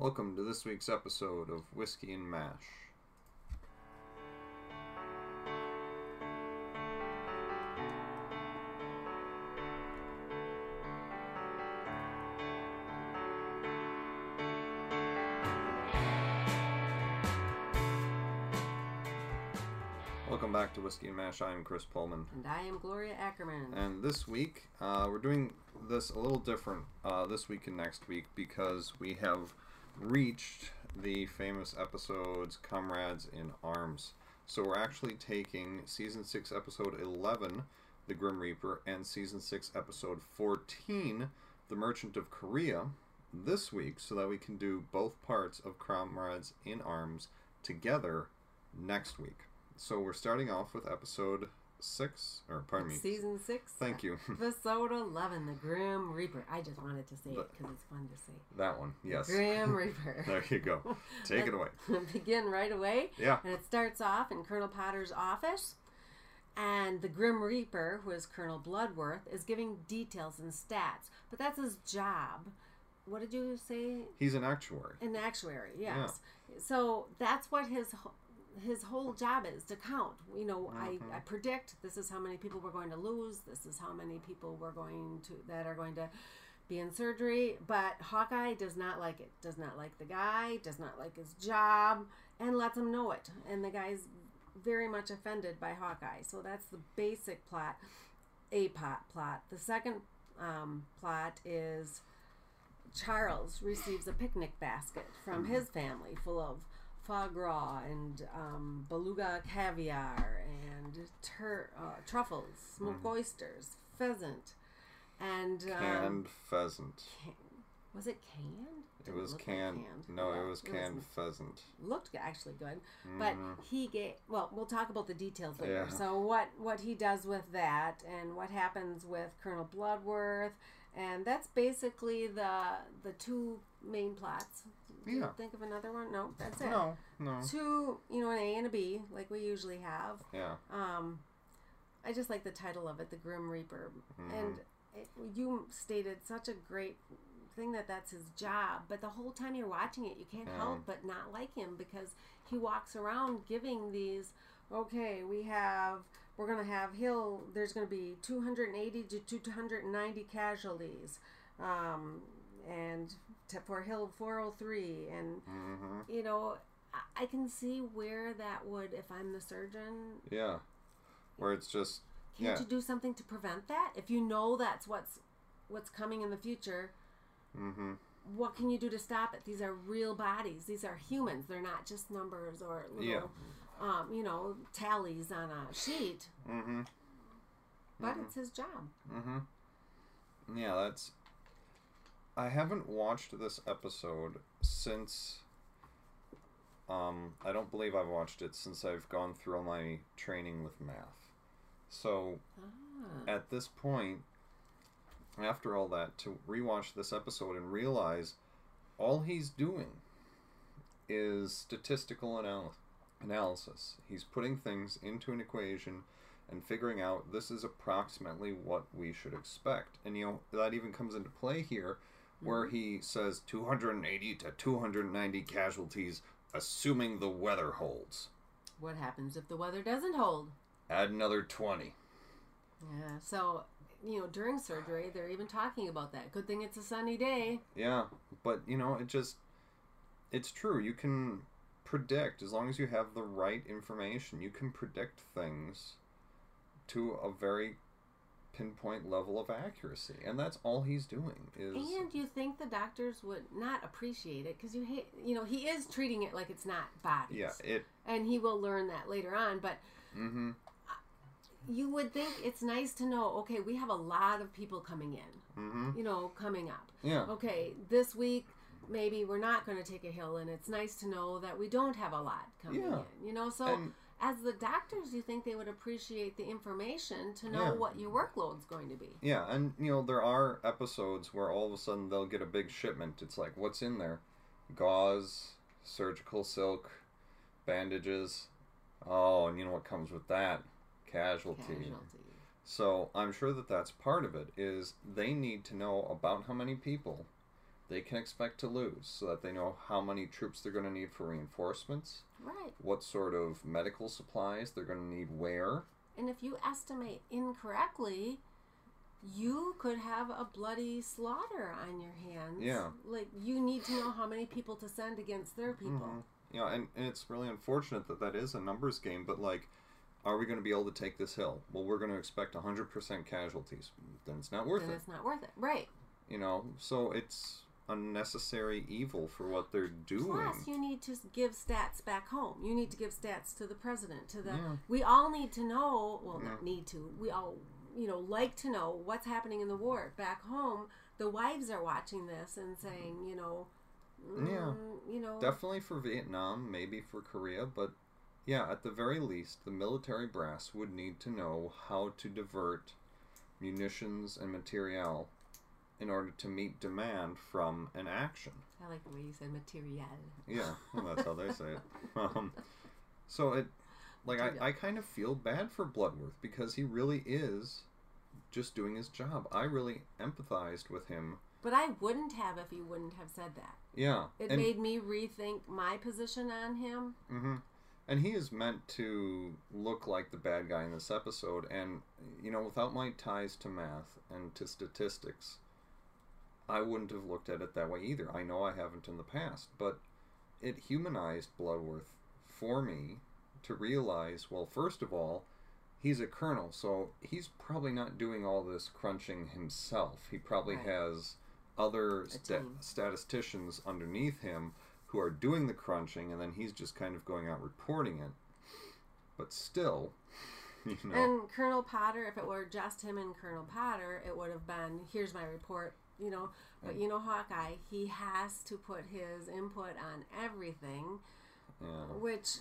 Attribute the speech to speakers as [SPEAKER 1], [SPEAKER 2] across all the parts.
[SPEAKER 1] Welcome to this week's episode of Whiskey and Mash. Welcome back to Whiskey and Mash. I am Chris Pullman.
[SPEAKER 2] And I am Gloria Ackerman.
[SPEAKER 1] And this week, uh, we're doing this a little different uh, this week and next week because we have reached the famous episodes Comrades in Arms. So we're actually taking season 6, episode 11, The Grim Reaper, and season 6, episode 14, The Merchant of Korea, this week so that we can do both parts of Comrades in Arms together next week. So we're starting off with episode 6, or pardon me.
[SPEAKER 2] Season 6.
[SPEAKER 1] Thank you.
[SPEAKER 2] Episode 11, The Grim Reaper. I just wanted to say it because it's fun to say.
[SPEAKER 1] That one, yes.
[SPEAKER 2] Grim Reaper.
[SPEAKER 1] there you go. Take it away.
[SPEAKER 2] Begin right away.
[SPEAKER 1] Yeah.
[SPEAKER 2] And it starts off in Colonel Potter's office. And the Grim Reaper, who is Colonel Bloodworth, is giving details and stats. But that's his job. What did you say?
[SPEAKER 1] He's an actuary.
[SPEAKER 2] An actuary, yes. So that's what his his whole job is to count. You know, I, I predict this is how many people we're going to lose. This is how many people we're going to that are going to be in surgery. But Hawkeye does not like it. Does not like the guy. Does not like his job, and lets him know it. And the guy's very much offended by Hawkeye. So that's the basic plot. A plot plot. The second um, plot is Charles receives a picnic basket from his family full of foie gras and um, beluga caviar and tur- uh, truffles, smoked oysters, pheasant, and um,
[SPEAKER 1] Canned pheasant.
[SPEAKER 2] can- was it canned?
[SPEAKER 1] It
[SPEAKER 2] Didn't
[SPEAKER 1] was
[SPEAKER 2] like
[SPEAKER 1] canned. No,
[SPEAKER 2] Well,
[SPEAKER 1] it was canned pheasant.
[SPEAKER 2] looked actually good, but
[SPEAKER 1] Mhm.
[SPEAKER 2] he gave. Well, we'll talk about the details later.
[SPEAKER 1] Yeah.
[SPEAKER 2] So what what he does with that, and what happens with Colonel Bloodworth, and that's basically the the two main plots.
[SPEAKER 1] Yeah.
[SPEAKER 2] think of another one? No, that's it.
[SPEAKER 1] No, no.
[SPEAKER 2] Two, you know, an A and a B, like we usually have.
[SPEAKER 1] Yeah.
[SPEAKER 2] Um, I just like the title of it, The Grim Reaper,
[SPEAKER 1] Mhm.
[SPEAKER 2] and it, you stated such a great thing that that's his job. But the whole time you're watching it, you can't
[SPEAKER 1] Yeah.
[SPEAKER 2] help but not like him because he walks around giving these. Okay, we have. We're gonna have Hill. There's gonna be 280 to 290 casualties, um, and to, for Hill 403, and
[SPEAKER 1] hmm
[SPEAKER 2] you know, I, can see where that would, if I'm the surgeon,
[SPEAKER 1] Yeah. Where it's just
[SPEAKER 2] can't
[SPEAKER 1] Yeah.
[SPEAKER 2] you do something to prevent that? If you know that's what's what's coming in the future,
[SPEAKER 1] hmm
[SPEAKER 2] what can you do to stop it? These are real bodies. These are humans. They're not just numbers or little,
[SPEAKER 1] Yeah.
[SPEAKER 2] um, you know, tallies on a sheet.
[SPEAKER 1] hmm
[SPEAKER 2] But it's his job.
[SPEAKER 1] hmm Yeah, that's. I haven't watched this episode since. Um, I don't believe I've watched it since I've gone through all my training with math. So
[SPEAKER 2] Ah.
[SPEAKER 1] at this point, after all that, to rewatch this episode and realize all he's doing is statistical anal- analysis. He's putting things into an equation and figuring out this is approximately what we should expect. And you know, that even comes into play here where mm-hmm. he says 280 to 290 casualties assuming the weather holds.
[SPEAKER 2] What happens if the weather doesn't hold?
[SPEAKER 1] Add another 20.
[SPEAKER 2] Yeah. So, you know, during surgery, they're even talking about that. Good thing it's a sunny day.
[SPEAKER 1] Yeah, but you know, it just it's true. You can predict as long as you have the right information, you can predict things to a very pinpoint level of accuracy. And that's all he's doing is
[SPEAKER 2] And you think the doctors would not appreciate it because you hate, you know, he is treating it like it's not bodies.
[SPEAKER 1] yeah, it
[SPEAKER 2] And he will learn that later on. But
[SPEAKER 1] mhm
[SPEAKER 2] you would think it's nice to know, okay, we have a lot of people coming in,
[SPEAKER 1] mhm
[SPEAKER 2] you know, coming up.
[SPEAKER 1] yeah.
[SPEAKER 2] Okay, this week maybe we're not going to take a hill, and it's nice to know that we don't have a lot coming
[SPEAKER 1] Yeah.
[SPEAKER 2] in, you know. So.
[SPEAKER 1] And-
[SPEAKER 2] as the doctors, you think they would appreciate the information to know
[SPEAKER 1] Yeah.
[SPEAKER 2] what your workload's going to be.
[SPEAKER 1] Yeah, and you know, there are episodes where all of a sudden they'll get a big shipment. It's like, what's in there? Gauze, surgical silk, bandages. Oh, and you know what comes with that? Casualty.
[SPEAKER 2] Casualty.
[SPEAKER 1] So I'm sure that that's part of it. Is they need to know about how many people they can expect to lose so that they know how many troops they're going to need for reinforcements,
[SPEAKER 2] Right.
[SPEAKER 1] what sort of medical supplies they're going to need where.
[SPEAKER 2] And if you estimate incorrectly, you could have a bloody slaughter on your hands.
[SPEAKER 1] Yeah.
[SPEAKER 2] Like you need to know how many people to send against their people.
[SPEAKER 1] Mhm. You know, and, and it's really unfortunate that that is a numbers game, but like, are we going to be able to take this hill? Well, we're going to expect 100% casualties. Then it's not worth
[SPEAKER 2] Then
[SPEAKER 1] it.
[SPEAKER 2] it's not worth it. Right.
[SPEAKER 1] You know, so it's unnecessary evil for what they're doing.
[SPEAKER 2] Plus, you need to give stats back home. You need to give stats to the president. To the
[SPEAKER 1] Yeah.
[SPEAKER 2] we all need to know. Well,
[SPEAKER 1] Yeah.
[SPEAKER 2] not need to. We all, you know, like to know what's happening in the war back home. The wives are watching this and saying, you know,
[SPEAKER 1] Yeah.
[SPEAKER 2] mm, you know,
[SPEAKER 1] Definitely for Vietnam, maybe for Korea, but yeah, at the very least, the military brass would need to know how to divert munitions and materiel in order to meet demand from an action.
[SPEAKER 2] I like the way you said material.
[SPEAKER 1] Yeah, well, that's how they say it. Um, so it, like, I, I kind of feel bad for Bloodworth because he really is just doing his job. I really empathized with him.
[SPEAKER 2] But I wouldn't have if you wouldn't have said that.
[SPEAKER 1] Yeah,
[SPEAKER 2] It
[SPEAKER 1] and,
[SPEAKER 2] made me rethink my position on him.
[SPEAKER 1] hmm And he is meant to look like the bad guy in this episode. And, you know, without my ties to math and to statistics, I wouldn't have looked at it that way either. I know I haven't in the past. But it humanized Bloodworth for me to realize well, first of all, he's a colonel, so he's probably not doing all this crunching himself. He probably
[SPEAKER 2] Right.
[SPEAKER 1] has other sta- statisticians underneath him who are doing the crunching, and then he's just kind of going out reporting it. But still, you know,
[SPEAKER 2] And Colonel Potter, if it were just him and Colonel Potter, it would have been, here's my report, you know. But you know, Hawkeye, he has to put his input on everything,
[SPEAKER 1] yeah.
[SPEAKER 2] which,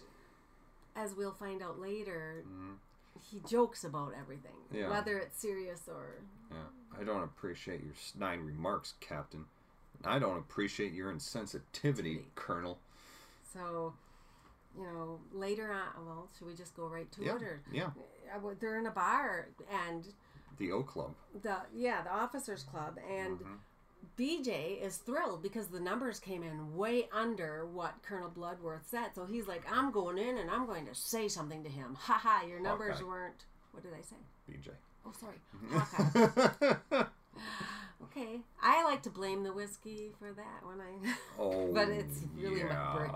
[SPEAKER 2] as we'll find out later,
[SPEAKER 1] Mhm.
[SPEAKER 2] he jokes about everything,
[SPEAKER 1] Yeah.
[SPEAKER 2] whether it's serious or.
[SPEAKER 1] Yeah, I don't appreciate your snide remarks, Captain. I don't appreciate your insensitivity, Colonel.
[SPEAKER 2] So, you know, later on, well, should we just go right to
[SPEAKER 1] Yeah,
[SPEAKER 2] it? Or,
[SPEAKER 1] yeah.
[SPEAKER 2] I they're in a bar, and
[SPEAKER 1] The O Club.
[SPEAKER 2] the yeah the officers club and
[SPEAKER 1] Mhm.
[SPEAKER 2] bj is thrilled because the numbers came in way under what colonel bloodworth said so he's like i'm going in and i'm going to say something to him haha your numbers
[SPEAKER 1] Hawkeye.
[SPEAKER 2] weren't what did i say
[SPEAKER 1] BJ.
[SPEAKER 2] oh sorry okay i like to blame the whiskey for that when i
[SPEAKER 1] oh,
[SPEAKER 2] But it's really my brain.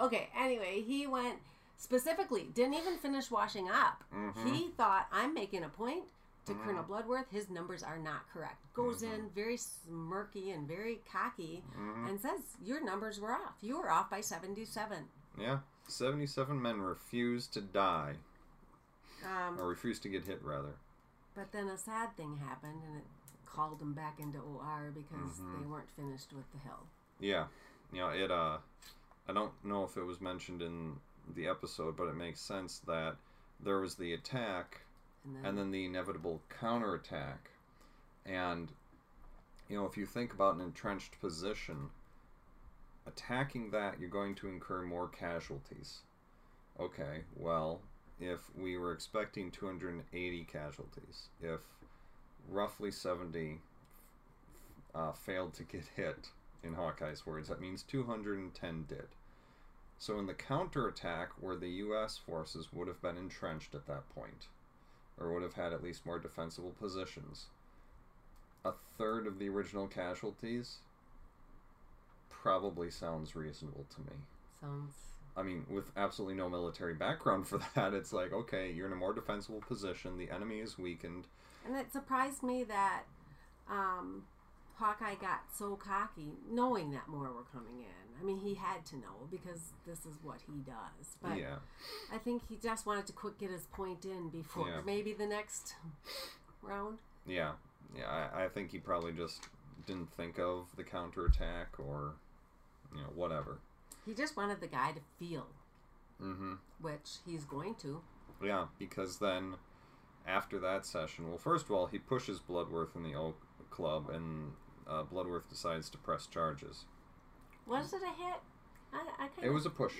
[SPEAKER 2] okay anyway he went specifically didn't even finish washing up
[SPEAKER 1] Mhm.
[SPEAKER 2] he thought i'm making a point to
[SPEAKER 1] Mm-hmm.
[SPEAKER 2] colonel bloodworth his numbers are not correct goes in very smirky and very cocky
[SPEAKER 1] Mhm.
[SPEAKER 2] and says your numbers were off you were off by 77
[SPEAKER 1] Yeah, seventy-seven men refused to die,
[SPEAKER 2] um,
[SPEAKER 1] or refused to get hit, rather.
[SPEAKER 2] but then a sad thing happened and it called them back into or because
[SPEAKER 1] Mm-hmm.
[SPEAKER 2] they weren't finished with the hill
[SPEAKER 1] Yeah, you know it. Uh, I don't know if it was mentioned in the episode, but it makes sense that there was the attack
[SPEAKER 2] and then,
[SPEAKER 1] and then the inevitable counterattack. And, you know, if you think about an entrenched position, attacking that, you're going to incur more casualties. Okay, well, if we were expecting 280 casualties, if roughly 70 uh, failed to get hit, in Hawkeye's words, that means 210 did. So in the counterattack, where the U.S. forces would have been entrenched at that point, or would have had at least more defensible positions, a third of the original casualties probably sounds reasonable to me.
[SPEAKER 2] sounds
[SPEAKER 1] I mean, with absolutely no military background for that, it's like, okay, you're in a more defensible position, the enemy is weakened.
[SPEAKER 2] And it surprised me that um, Hawkeye got so cocky, knowing that more were coming in. I mean, he had to know because this is what he does. But
[SPEAKER 1] yeah.
[SPEAKER 2] I think he just wanted to quick get his point in before
[SPEAKER 1] Yeah.
[SPEAKER 2] maybe the next round.
[SPEAKER 1] Yeah. Yeah, I, I think he probably just didn't think of the counterattack or, you know, whatever.
[SPEAKER 2] He just wanted the guy to feel,
[SPEAKER 1] Mm-hmm.
[SPEAKER 2] which he's going to.
[SPEAKER 1] Yeah, because then after that session, well, first of all, he pushes Bloodworth in the O Club, and uh, Bloodworth decides to press charges.
[SPEAKER 2] Was it a hit? I, I
[SPEAKER 1] It was a push.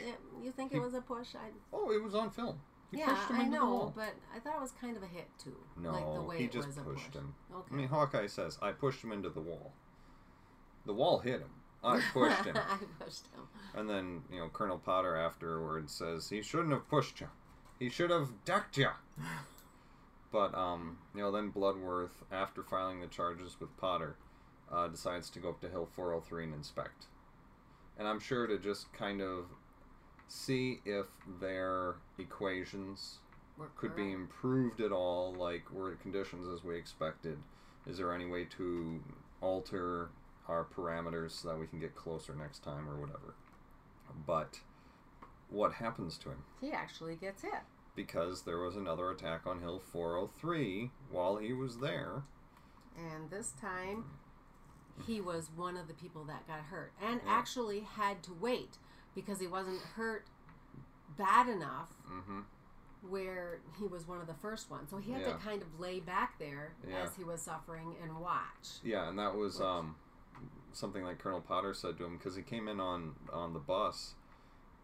[SPEAKER 2] you think
[SPEAKER 1] He-
[SPEAKER 2] it was a push? I,
[SPEAKER 1] Oh, it was on film. He
[SPEAKER 2] yeah,
[SPEAKER 1] pushed him
[SPEAKER 2] I
[SPEAKER 1] into the
[SPEAKER 2] know,
[SPEAKER 1] wall.
[SPEAKER 2] but I thought it was kind of a hit too.
[SPEAKER 1] No,
[SPEAKER 2] like the way
[SPEAKER 1] he
[SPEAKER 2] it
[SPEAKER 1] just
[SPEAKER 2] was
[SPEAKER 1] pushed
[SPEAKER 2] push.
[SPEAKER 1] him.
[SPEAKER 2] Okay.
[SPEAKER 1] I mean, Hawkeye says, "I pushed him into the wall." The wall hit him. I pushed him.
[SPEAKER 2] I pushed him.
[SPEAKER 1] And then, you know, Colonel Potter afterwards says he shouldn't have pushed you. He should have ducked you. But, um, you know, then Bloodworth, after filing the charges with Potter, uh, decides to go up to Hill 403 and inspect. And I'm sure to just kind of see if their equations could be improved at all, like were the conditions as we expected. Is there any way to alter our parameters so that we can get closer next time or whatever? But what happens to him?
[SPEAKER 2] He actually gets hit.
[SPEAKER 1] Because there was another attack on Hill 403 while he was there.
[SPEAKER 2] And this time, he was one of the people that got hurt and
[SPEAKER 1] Yeah.
[SPEAKER 2] actually had to wait because he wasn't hurt bad enough
[SPEAKER 1] hmm
[SPEAKER 2] where he was one of the first ones. So he had
[SPEAKER 1] Yeah.
[SPEAKER 2] to kind of lay back there
[SPEAKER 1] Yeah.
[SPEAKER 2] as he was suffering and watch.
[SPEAKER 1] Yeah, and that was um, something like Colonel Potter said to him because he came in on on the bus.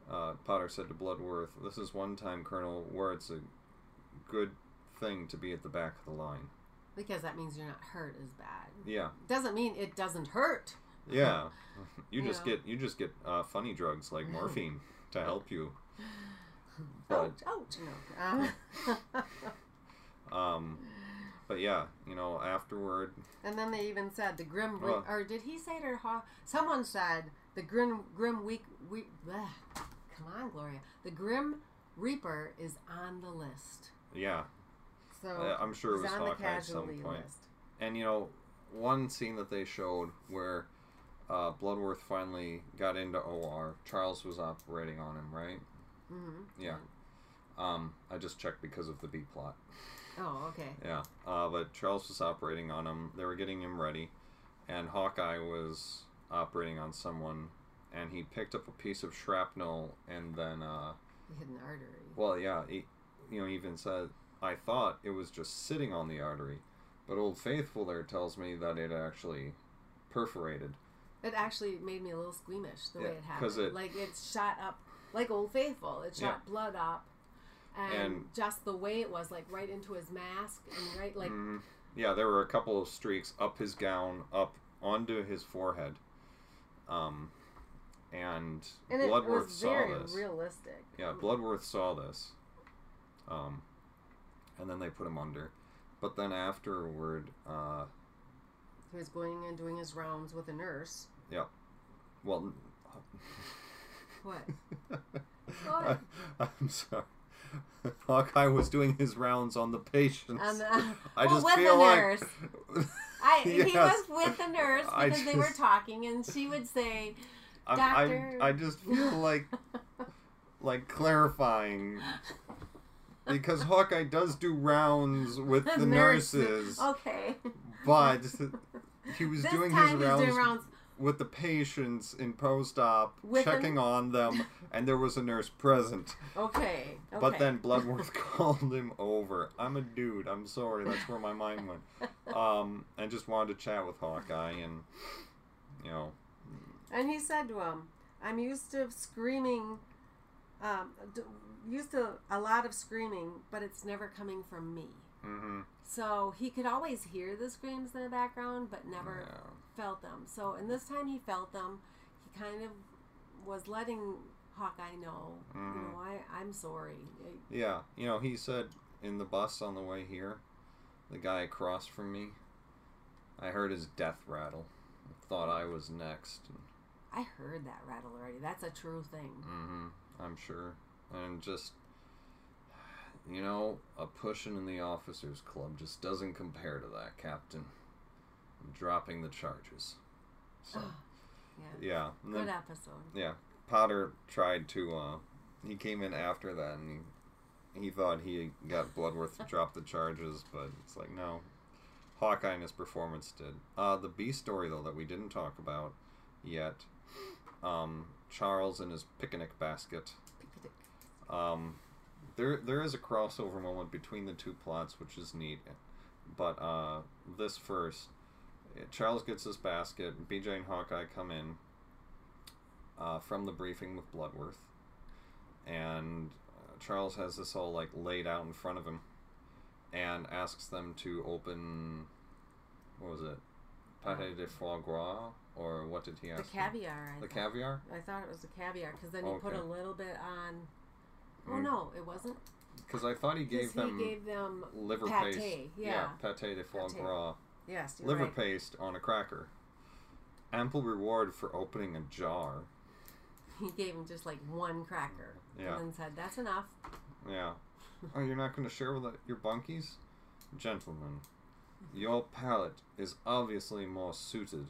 [SPEAKER 1] Uh, Potter said to Bloodworth, "This is one time, Colonel, where it's a good thing to be at the back of the line."
[SPEAKER 2] Because that means you're not hurt as bad.
[SPEAKER 1] Yeah,
[SPEAKER 2] Doesn't mean it doesn't hurt.
[SPEAKER 1] yeah. You
[SPEAKER 2] You
[SPEAKER 1] just
[SPEAKER 2] know.
[SPEAKER 1] get you just get uh, funny drugs like morphine to help you. But
[SPEAKER 2] ouch, ouch. No. Uh,
[SPEAKER 1] um, but yeah, you know, afterward,
[SPEAKER 2] and then they even said the grim,
[SPEAKER 1] Well-
[SPEAKER 2] or did he say it or Haw- someone said the grim, grim week, we, bleh. come on, Gloria, the grim reaper is on the list.
[SPEAKER 1] yeah,
[SPEAKER 2] So
[SPEAKER 1] Uh, I'm sure it was Hawkeye at some point.
[SPEAKER 2] list.
[SPEAKER 1] And you know, one scene that they showed where uh, Bloodworth finally got into OR, Charles was operating on him, right?
[SPEAKER 2] Mm-hmm.
[SPEAKER 1] Yeah. Um, I just checked because of the B plot.
[SPEAKER 2] Oh, okay.
[SPEAKER 1] Yeah. Uh, but Charles was operating on him. They were getting him ready, and Hawkeye was operating on someone, and he picked up a piece of shrapnel, and then, uh,
[SPEAKER 2] He hit an artery.
[SPEAKER 1] well, yeah, he, you know, even said, I thought it was just sitting on the artery, but Old Faithful there tells me that it actually perforated.
[SPEAKER 2] It actually made me a little squeamish the
[SPEAKER 1] Yeah,
[SPEAKER 2] way it happened.
[SPEAKER 1] it-
[SPEAKER 2] like it shot up, like Old Faithful. It shot blood up, and,
[SPEAKER 1] And-
[SPEAKER 2] just the way it was, like right into his mask, and right like
[SPEAKER 1] Mhm. Yeah, there were a couple of streaks up his gown, up onto his forehead. Um, and,
[SPEAKER 2] and it
[SPEAKER 1] Bloodworth
[SPEAKER 2] was
[SPEAKER 1] saw this.
[SPEAKER 2] realistic.
[SPEAKER 1] Yeah, Bloodworth saw this. Um, and then they put him under. But then afterward, uh,
[SPEAKER 2] He was going and doing his rounds with a nurse. Yeah.
[SPEAKER 1] Well,
[SPEAKER 2] What?
[SPEAKER 1] I, I'm sorry. Hawkeye was doing his rounds on the patients.
[SPEAKER 2] On the-
[SPEAKER 1] I
[SPEAKER 2] well,
[SPEAKER 1] just
[SPEAKER 2] with
[SPEAKER 1] feel
[SPEAKER 2] the
[SPEAKER 1] like
[SPEAKER 2] nurse. I he
[SPEAKER 1] Yes.
[SPEAKER 2] was with the nurse
[SPEAKER 1] I
[SPEAKER 2] because they were
[SPEAKER 1] just-
[SPEAKER 2] talking, and she would say,
[SPEAKER 1] I,
[SPEAKER 2] Doctor-
[SPEAKER 1] I, I just feel like like clarifying because Hawkeye does do rounds with the,
[SPEAKER 2] nurse-
[SPEAKER 1] nurses,
[SPEAKER 2] "Okay."
[SPEAKER 1] but he was
[SPEAKER 2] this
[SPEAKER 1] doing his rounds
[SPEAKER 2] doing rounds
[SPEAKER 1] with the patients in post-op,
[SPEAKER 2] With
[SPEAKER 1] checking on them, and there was a nurse present.
[SPEAKER 2] Okay. okay.
[SPEAKER 1] But then Bloodworth called him over. I'm a dude. I'm sorry. That's where my mind went. Um, and just wanted to chat with Hawkeye, and you know,
[SPEAKER 2] And he said to him, I'm used to screaming, um, used to a lot of screaming, but it's never coming from me.
[SPEAKER 1] hmm
[SPEAKER 2] So he could always hear the screams in the background, but never
[SPEAKER 1] yeah.
[SPEAKER 2] felt them. So, and this time he felt them. He kind of was letting Hawkeye know, you
[SPEAKER 1] Mhm.
[SPEAKER 2] know, I, I'm sorry.
[SPEAKER 1] Yeah, you know, he said in the bus on the way here, the guy across from me, I heard his death rattle. Thought I was next.
[SPEAKER 2] I heard that rattle already. That's a true thing.
[SPEAKER 1] hmm I'm sure. And just, you know, a pushing in the officers' club just doesn't compare to that, Captain. I'm dropping the charges. So,
[SPEAKER 2] Yeah.
[SPEAKER 1] yeah.
[SPEAKER 2] Good
[SPEAKER 1] then,
[SPEAKER 2] episode.
[SPEAKER 1] yeah. Potter tried to, uh, he came in after that and he, he thought he got Bloodworth to drop the charges, but it's like, no. Hawkeye and his performance did. Uh, the B story, though, that we didn't talk about yet, um, Charles and his picnic basket. Um, there, there is a crossover moment between the two plots, which is neat. But uh, this first, Charles gets his basket. BJ and Hawkeye come in uh, from the briefing with Bloodworth, and uh, Charles has this all like laid out in front of him, and asks them to open. What was it? pate de foie gras, or what did he ask? The
[SPEAKER 2] caviar. I
[SPEAKER 1] The
[SPEAKER 2] thought.
[SPEAKER 1] caviar?
[SPEAKER 2] I thought it was the caviar because then you put a little bit on. Oh no, it wasn't.
[SPEAKER 1] Because I thought he gave
[SPEAKER 2] Because he
[SPEAKER 1] them
[SPEAKER 2] gave them
[SPEAKER 1] liver
[SPEAKER 2] pate,
[SPEAKER 1] paste.
[SPEAKER 2] yeah.
[SPEAKER 1] pate de foie
[SPEAKER 2] Pate.
[SPEAKER 1] gras.
[SPEAKER 2] yes, you're
[SPEAKER 1] liver
[SPEAKER 2] right.
[SPEAKER 1] paste on a cracker. Ample reward for opening a jar.
[SPEAKER 2] He gave him just like one cracker
[SPEAKER 1] Yeah.
[SPEAKER 2] and then said, "That's enough."
[SPEAKER 1] Yeah. Oh, you're not going to share with uh, your bunkies? Gentlemen, your palate is obviously more suited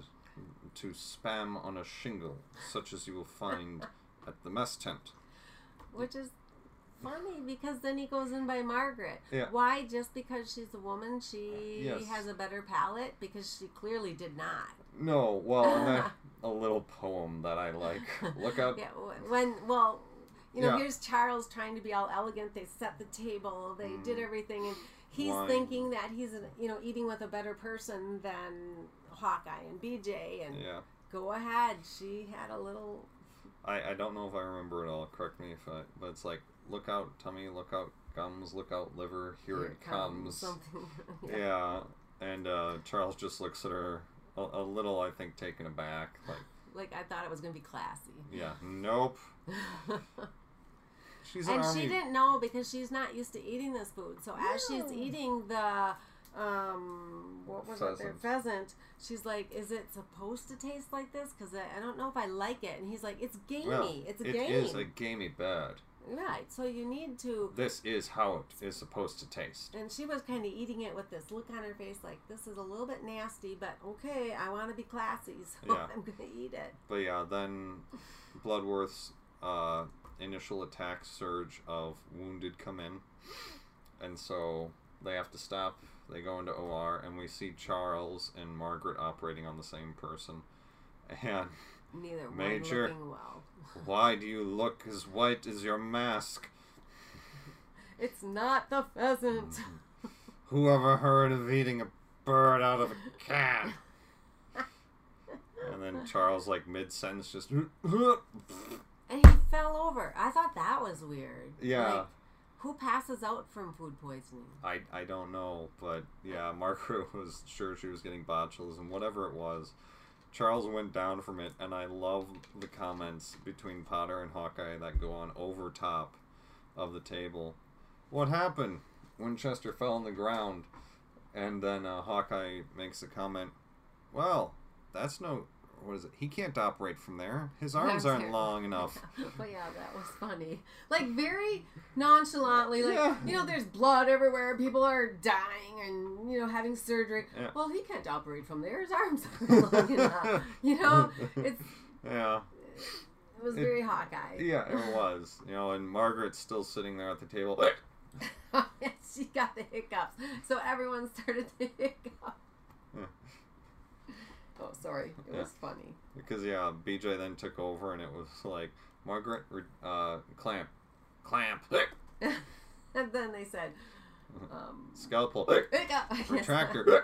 [SPEAKER 1] to spam on a shingle, such as you will find at the mess tent.
[SPEAKER 2] Which is funny because then he goes in by Margaret.
[SPEAKER 1] Yeah.
[SPEAKER 2] Why? Just because she's a woman, she
[SPEAKER 1] Yes.
[SPEAKER 2] has a better palate because she clearly did not.
[SPEAKER 1] No, well, and then a little poem that I like. Look out.
[SPEAKER 2] Yeah. When well, you know,
[SPEAKER 1] Yeah.
[SPEAKER 2] here's Charles trying to be all elegant. They set the table. They did everything, and he's
[SPEAKER 1] Mm. Wine.
[SPEAKER 2] thinking that he's you know eating with a better person than Hawkeye and BJ. And
[SPEAKER 1] Yeah.
[SPEAKER 2] go ahead, she had a little.
[SPEAKER 1] I, I don't know if I remember it all. Correct me if I. But it's like, look out, tummy, look out, gums, look out, liver, here, it comes.
[SPEAKER 2] Something.
[SPEAKER 1] Yeah. And uh, Charles just looks at her a, a little, I think, taken aback. Like,
[SPEAKER 2] Like I thought it was gonna be classy.
[SPEAKER 1] yeah, nope. She's an
[SPEAKER 2] and
[SPEAKER 1] army.
[SPEAKER 2] she didn't know because she's not used to eating this food. So as she's eating the um what was it there
[SPEAKER 1] Pheasant.
[SPEAKER 2] pheasant she's like is it supposed to taste like this because I, I don't know if i like it and he's like it's gamey
[SPEAKER 1] Well,
[SPEAKER 2] it's a
[SPEAKER 1] it
[SPEAKER 2] game
[SPEAKER 1] is a gamey bed.
[SPEAKER 2] Right so you need to
[SPEAKER 1] This is how it is supposed to taste.
[SPEAKER 2] and she was kind of eating it with this look on her face like this is a little bit nasty but okay i want to be classy so
[SPEAKER 1] Yeah.
[SPEAKER 2] i'm gonna eat it
[SPEAKER 1] But yeah, then Bloodworth's uh, initial attack surge of wounded come in, and so they have to stop. They go into OR, and we see Charles and Margaret operating on the same person. And
[SPEAKER 2] neither
[SPEAKER 1] Major.
[SPEAKER 2] one looking well
[SPEAKER 1] why do you look as white as your mask?
[SPEAKER 2] it's not the pheasant
[SPEAKER 1] Mm. Who ever heard of eating a bird out of a can? and then Charles, like mid sentence, just
[SPEAKER 2] and he fell over i thought that was weird
[SPEAKER 1] yeah.
[SPEAKER 2] Like, who passes out from food poisoning
[SPEAKER 1] I, I don't know, but yeah, Margaret was sure she was getting botulism, whatever it was. Charles went down from it, and I love the comments between Potter and Hawkeye that go on over top of the table. What happened? Winchester fell on the ground, and then uh, Hawkeye makes a comment. Well, that's no. What is it? He can't operate from there. His arms aren't
[SPEAKER 2] are-
[SPEAKER 1] long enough.
[SPEAKER 2] but yeah, that was funny. Like very nonchalantly, like
[SPEAKER 1] Yeah.
[SPEAKER 2] you know, there's blood everywhere. People are dying and you know having surgery.
[SPEAKER 1] Yeah.
[SPEAKER 2] Well, he can't operate from there. His arms aren't long enough. You know, it's
[SPEAKER 1] Yeah.
[SPEAKER 2] it was
[SPEAKER 1] It-
[SPEAKER 2] very Hawkeye.
[SPEAKER 1] Yeah, it was. You know, and Margaret's still sitting there at the table.
[SPEAKER 2] she got the hiccups, so everyone started to hiccup.
[SPEAKER 1] Yeah.
[SPEAKER 2] Oh, sorry. It
[SPEAKER 1] Yeah.
[SPEAKER 2] was funny.
[SPEAKER 1] Because yeah, BJ then took over, and it was like Margaret, uh, clamp, clamp,
[SPEAKER 2] and then they said, um,
[SPEAKER 1] scalpel, retractor,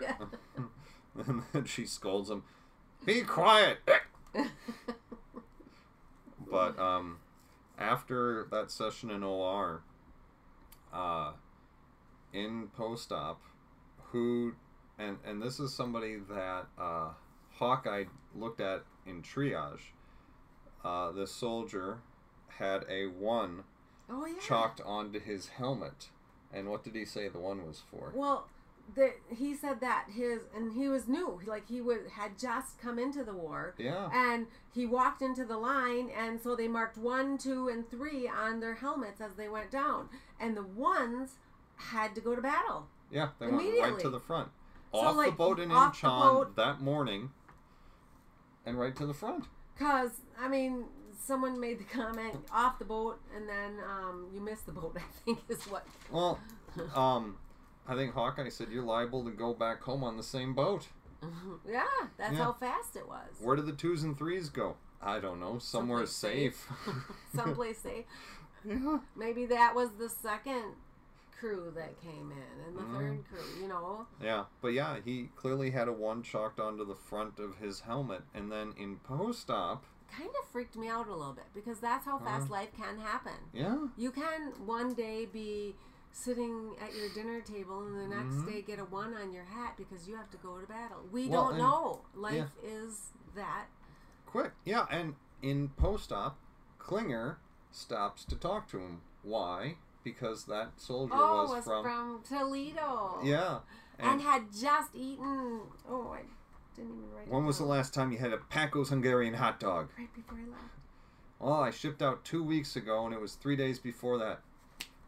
[SPEAKER 1] and then she scolds him, "Be quiet." but um, after that session in OR, uh, in post-op, who, and and this is somebody that uh, Hawkeye looked at in triage. Uh, the soldier had a one
[SPEAKER 2] Oh yeah.
[SPEAKER 1] chalked onto his helmet, and what did he say the one was for?
[SPEAKER 2] Well, the, he said that his and he was new, like he was had just come into the war,
[SPEAKER 1] Yeah,
[SPEAKER 2] and he walked into the line, and so they marked one, two, and three on their helmets as they went down, and the ones had to go to battle.
[SPEAKER 1] yeah, they went right to the front,
[SPEAKER 2] So,
[SPEAKER 1] off the boat in Incheon that morning, and right to the front.
[SPEAKER 2] Cause I mean, someone made the comment off the boat, and then um, you missed the boat. I think is what.
[SPEAKER 1] Well, um, I think Hawkeye said you're liable to go back home on the same boat.
[SPEAKER 2] yeah, that's
[SPEAKER 1] Yeah.
[SPEAKER 2] how fast it was.
[SPEAKER 1] Where did the twos and threes go? I don't know. Somewhere
[SPEAKER 2] Someplace
[SPEAKER 1] safe.
[SPEAKER 2] Someplace safe.
[SPEAKER 1] yeah.
[SPEAKER 2] Maybe that was the second crew that came in, and the
[SPEAKER 1] Mm.
[SPEAKER 2] third crew. You know.
[SPEAKER 1] Yeah, but yeah, he clearly had a one chalked onto the front of his helmet, and then in post-op,
[SPEAKER 2] kind of freaked me out a little bit because that's how fast life can happen.
[SPEAKER 1] yeah,
[SPEAKER 2] You can one day be sitting at your dinner table and the next
[SPEAKER 1] Mhm.
[SPEAKER 2] day get a one on your hat because you have to go to battle. We
[SPEAKER 1] Well,
[SPEAKER 2] don't know. Life is that.
[SPEAKER 1] Quick, yeah, and in post-op, Klinger stops to talk to him. Why? Because that soldier
[SPEAKER 2] Oh,
[SPEAKER 1] was,
[SPEAKER 2] was
[SPEAKER 1] from,
[SPEAKER 2] from, Toledo.
[SPEAKER 1] yeah.
[SPEAKER 2] And,
[SPEAKER 1] And,
[SPEAKER 2] had just eaten. Oh, I didn't even write. it
[SPEAKER 1] when was the last time you had a Packo's Hungarian hot dog?
[SPEAKER 2] Right before I left.
[SPEAKER 1] Oh, I shipped out two weeks ago, and it was three days before that.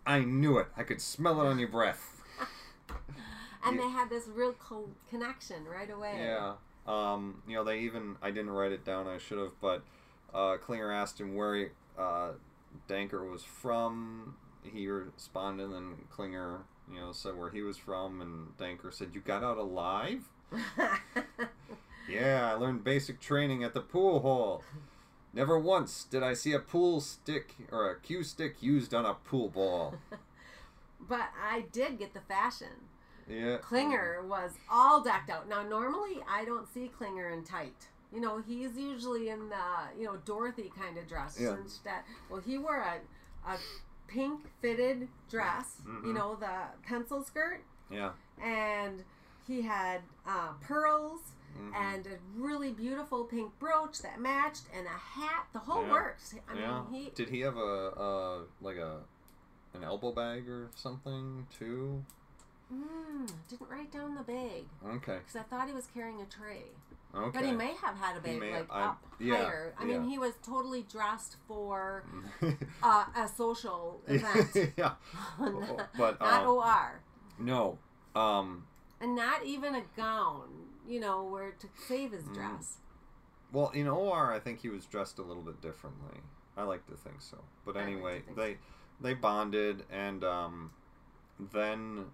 [SPEAKER 1] I knew it. I could smell it on your breath.
[SPEAKER 2] And
[SPEAKER 1] Yeah.
[SPEAKER 2] they had this real cold connection right away.
[SPEAKER 1] Yeah. Um, you know, they even I didn't write it down. I should have, but uh, Klinger asked him where he, uh, Danker was from. He responded, and then Klinger, you know, said where he was from, and Danker said, "You got out alive." Yeah, I learned basic training at the pool hall. Never once did I see a pool stick or a cue stick used on a pool ball.
[SPEAKER 2] but I did get the fashion.
[SPEAKER 1] Yeah.
[SPEAKER 2] Klinger was all decked out. Now, normally I don't see Klinger in tight. You know, he's usually in the you know Dorothy kind of dress.
[SPEAKER 1] Yeah.
[SPEAKER 2] Instead, well, he wore a a pink fitted dress. You
[SPEAKER 1] Mhm.
[SPEAKER 2] know, the pencil skirt,
[SPEAKER 1] Yeah.
[SPEAKER 2] and he had uh, pearls
[SPEAKER 1] Mhm.
[SPEAKER 2] and a really beautiful pink brooch that matched, and a hat. The whole
[SPEAKER 1] Yeah.
[SPEAKER 2] works. I
[SPEAKER 1] yeah.
[SPEAKER 2] mean, he
[SPEAKER 1] Did he have a uh like a an elbow bag or something too?
[SPEAKER 2] mm, didn't write down the bag
[SPEAKER 1] Okay.
[SPEAKER 2] because I thought he was carrying a tray.
[SPEAKER 1] Okay.
[SPEAKER 2] But he may have had a bag
[SPEAKER 1] may-
[SPEAKER 2] like
[SPEAKER 1] I-
[SPEAKER 2] up
[SPEAKER 1] yeah,
[SPEAKER 2] higher. I mean, he was totally dressed for uh, a social event,
[SPEAKER 1] yeah.
[SPEAKER 2] not
[SPEAKER 1] But
[SPEAKER 2] not
[SPEAKER 1] um,
[SPEAKER 2] OR,
[SPEAKER 1] no. Um.
[SPEAKER 2] and not even a gown. You know, where to save his
[SPEAKER 1] Mm.
[SPEAKER 2] dress.
[SPEAKER 1] Well, in OR, I think he was dressed a little bit differently. I like to think so. But
[SPEAKER 2] I like
[SPEAKER 1] anyway, they they bonded, and um, then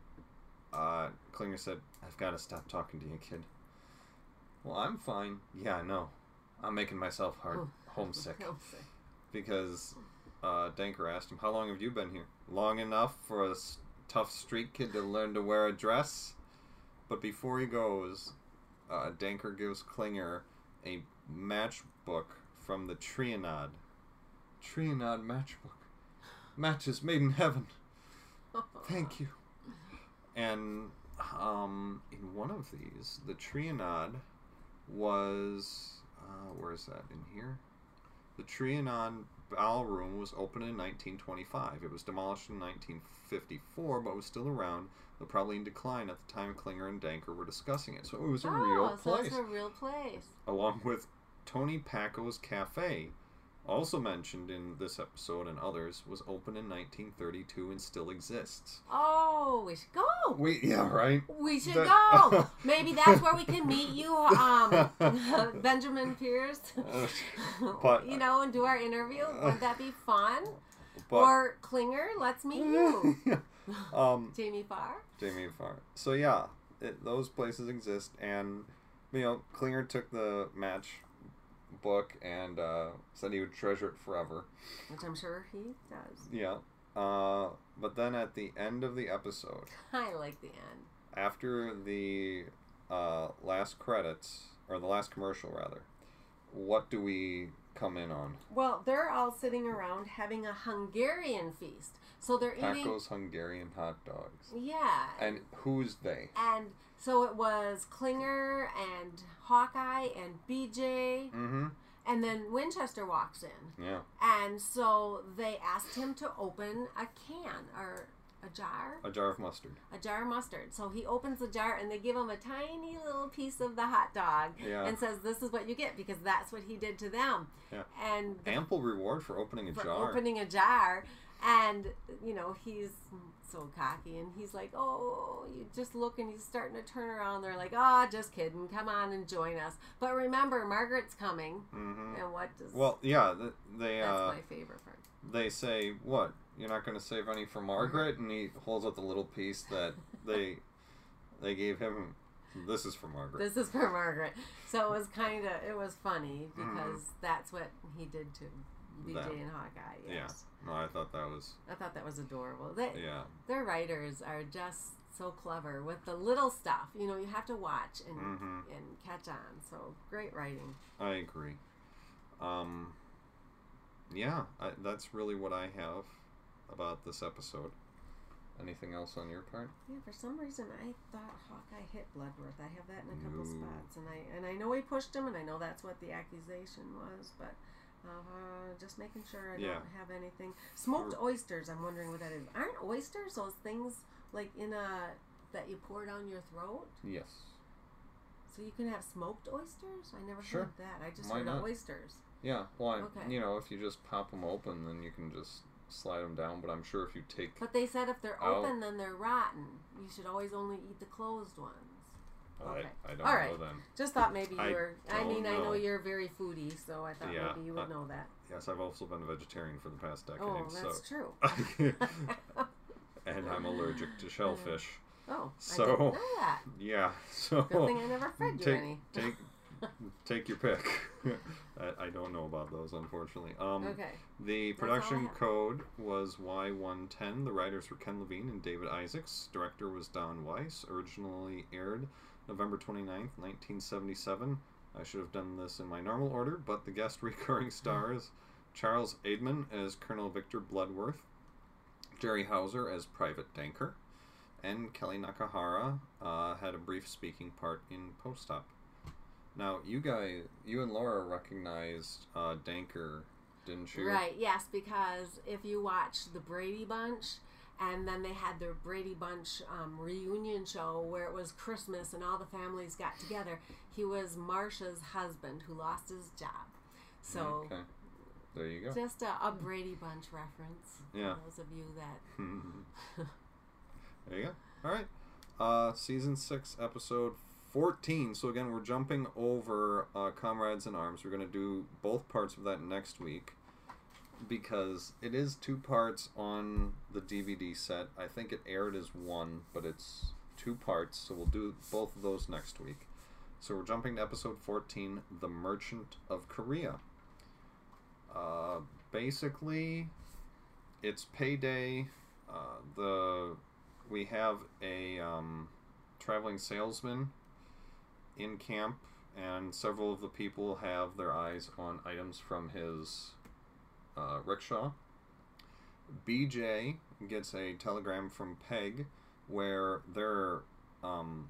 [SPEAKER 1] uh, Klinger said, "I've got to stop talking to you, kid." Well, I'm fine. Yeah, I know. I'm making myself hard
[SPEAKER 2] Oh.
[SPEAKER 1] homesick
[SPEAKER 2] Homesick.
[SPEAKER 1] because uh, Danker asked him, "How long have you been here? Long enough for a s- tough street kid to learn to wear a dress?" But before he goes, uh, Danker gives Klinger a matchbook from the Trianon. Trianon matchbook. Matches made in heaven. Thank you. And um, in one of these, the Trianon was uh, where is that in here? The Trianon Ballroom was opened in 1925. It was demolished in 1954, but was still around, though probably in decline at the time Klinger and Danker were discussing it. So it was a real
[SPEAKER 2] oh, so
[SPEAKER 1] place,
[SPEAKER 2] it's a real place.
[SPEAKER 1] along with Tony Packo's Cafe, also mentioned in this episode and others, was opened in 1932 and still exists.
[SPEAKER 2] Oh, we should go.
[SPEAKER 1] Wait, yeah, right.
[SPEAKER 2] We should
[SPEAKER 1] That-
[SPEAKER 2] go. Maybe that's where we can meet you, um, Benjamin Pierce.
[SPEAKER 1] But-
[SPEAKER 2] you know, and do our interview. Would that be fun?
[SPEAKER 1] But
[SPEAKER 2] or Klinger, let's meet you.
[SPEAKER 1] um,
[SPEAKER 2] Jamie Farr.
[SPEAKER 1] Jamie Farr. So yeah, it, those places exist, and you know, Klinger took the match book and uh, said he would treasure it forever.
[SPEAKER 2] Which I'm sure he does.
[SPEAKER 1] Yeah. Uh, but then at the end of the episode,
[SPEAKER 2] I like the end.
[SPEAKER 1] after the uh, last credits or the last commercial rather, what do we come in on?
[SPEAKER 2] Well, they're all sitting around having a Hungarian feast. So they're eating.
[SPEAKER 1] Packo's Hungarian hot dogs.
[SPEAKER 2] Yeah.
[SPEAKER 1] And who's they?
[SPEAKER 2] And so it was Klinger and Hawkeye and BJ,
[SPEAKER 1] Mm-hmm.
[SPEAKER 2] and then Winchester walks in.
[SPEAKER 1] Yeah.
[SPEAKER 2] And so they asked him to open a can or a jar,
[SPEAKER 1] A jar of mustard.
[SPEAKER 2] a jar of mustard. So he opens the jar and they give him a tiny little piece of the hot dog
[SPEAKER 1] Yeah.
[SPEAKER 2] and says, "This is what you get," because that's what he did to them.
[SPEAKER 1] Yeah.
[SPEAKER 2] And the
[SPEAKER 1] Ample reward for opening a
[SPEAKER 2] for
[SPEAKER 1] jar.
[SPEAKER 2] opening a jar and you know he's so cocky and he's like oh you just look and he's starting to turn around. They're like oh just kidding. Come on and join us. But remember margaret's coming.
[SPEAKER 1] Hmm
[SPEAKER 2] and what does
[SPEAKER 1] Well, yeah, they
[SPEAKER 2] that's
[SPEAKER 1] uh,
[SPEAKER 2] my favorite part.
[SPEAKER 1] they say what? You're not going to save any for Margaret, and he holds up the little piece that they they gave him. This is for Margaret.
[SPEAKER 2] this is for margaret. So it was kind of it was funny
[SPEAKER 1] Mm-hmm.
[SPEAKER 2] because that's what he did to bj
[SPEAKER 1] Them.
[SPEAKER 2] and hawkeye
[SPEAKER 1] yeah, no, I thought that was
[SPEAKER 2] i thought that was adorable they,
[SPEAKER 1] yeah.
[SPEAKER 2] their writers are just so clever with the little stuff you know you have to watch and
[SPEAKER 1] hmm
[SPEAKER 2] and catch on. So great writing.
[SPEAKER 1] I agree. Um, yeah, I, that's really what I have about this episode. Anything else on your part?
[SPEAKER 2] Yeah, for some reason I thought Hawkeye hit Bloodworth. I have that in a couple
[SPEAKER 1] No.
[SPEAKER 2] spots, and I and I know he pushed him, and I know that's what the accusation was, but uh, just making sure I
[SPEAKER 1] Yeah.
[SPEAKER 2] don't have anything. Smoked oysters. I'm wondering what that is. Aren't oysters those things like in a that you pour down your throat?
[SPEAKER 1] Yes.
[SPEAKER 2] So you can have smoked oysters? I never
[SPEAKER 1] Sure.
[SPEAKER 2] heard that. I just
[SPEAKER 1] Why
[SPEAKER 2] heard oysters.
[SPEAKER 1] Yeah. Well,
[SPEAKER 2] Okay.
[SPEAKER 1] you know, if you just pop them open, then you can just slide them down. But I'm sure if you take,
[SPEAKER 2] But they said if they're
[SPEAKER 1] Oh.
[SPEAKER 2] open, then they're rotten. You should always only eat the closed ones. Okay.
[SPEAKER 1] I, I don't
[SPEAKER 2] All
[SPEAKER 1] know then.
[SPEAKER 2] Just thought maybe you
[SPEAKER 1] I
[SPEAKER 2] were. I
[SPEAKER 1] don't
[SPEAKER 2] mean, I know
[SPEAKER 1] know.
[SPEAKER 2] you're very foodie, so I thought
[SPEAKER 1] Yeah,
[SPEAKER 2] maybe you would
[SPEAKER 1] uh,
[SPEAKER 2] know that.
[SPEAKER 1] Yes, I've also been a vegetarian for the past decade.
[SPEAKER 2] Oh,
[SPEAKER 1] so.
[SPEAKER 2] that's true.
[SPEAKER 1] and I'm allergic to shellfish.
[SPEAKER 2] Oh, I
[SPEAKER 1] So-
[SPEAKER 2] didn't know that.
[SPEAKER 1] Yeah. So
[SPEAKER 2] Good thing I never fed you
[SPEAKER 1] take
[SPEAKER 2] any.
[SPEAKER 1] take take your pick. I, I don't know about those, unfortunately. Um,
[SPEAKER 2] Okay.
[SPEAKER 1] The
[SPEAKER 2] all I
[SPEAKER 1] production
[SPEAKER 2] have.
[SPEAKER 1] code was Y110. The writers were Ken Levine and David Isaacs. Director was Don Weis. Originally aired November 29th, 1977. I should have done this in my normal order, but the guest recurring stars Charles Aidman as Colonel Victor Bloodworth, Jerry Houser as Private Danker, and Kelly Nakahara uh, had a brief speaking part in Post Op. Now, you guys, you and Laura recognized uh, Danker, didn't you?
[SPEAKER 2] Right, yes, because if you watch the Brady Bunch, and then they had their Brady Bunch um, reunion show where it was Christmas and all the families got together, he was Marcia's husband who lost his job. So,
[SPEAKER 1] Okay. There you go.
[SPEAKER 2] just a, a Brady Bunch reference.
[SPEAKER 1] Yeah.
[SPEAKER 2] For those of you that.
[SPEAKER 1] there you go. All right. Uh, season six, episode fourteen. So again, we're jumping over uh, Comrades in Arms. We're gonna do both parts of that next week because it is two parts on the DVD set. I think it aired as one, but it's two parts. So we'll do both of those next week. So we're jumping to episode fourteen, The Merchant of Korea. Uh, basically, it's payday. Uh, the we have a um, traveling salesman in camp, and several of the people have their eyes on items from his uh, rickshaw. BJ gets a telegram from Peg where their um,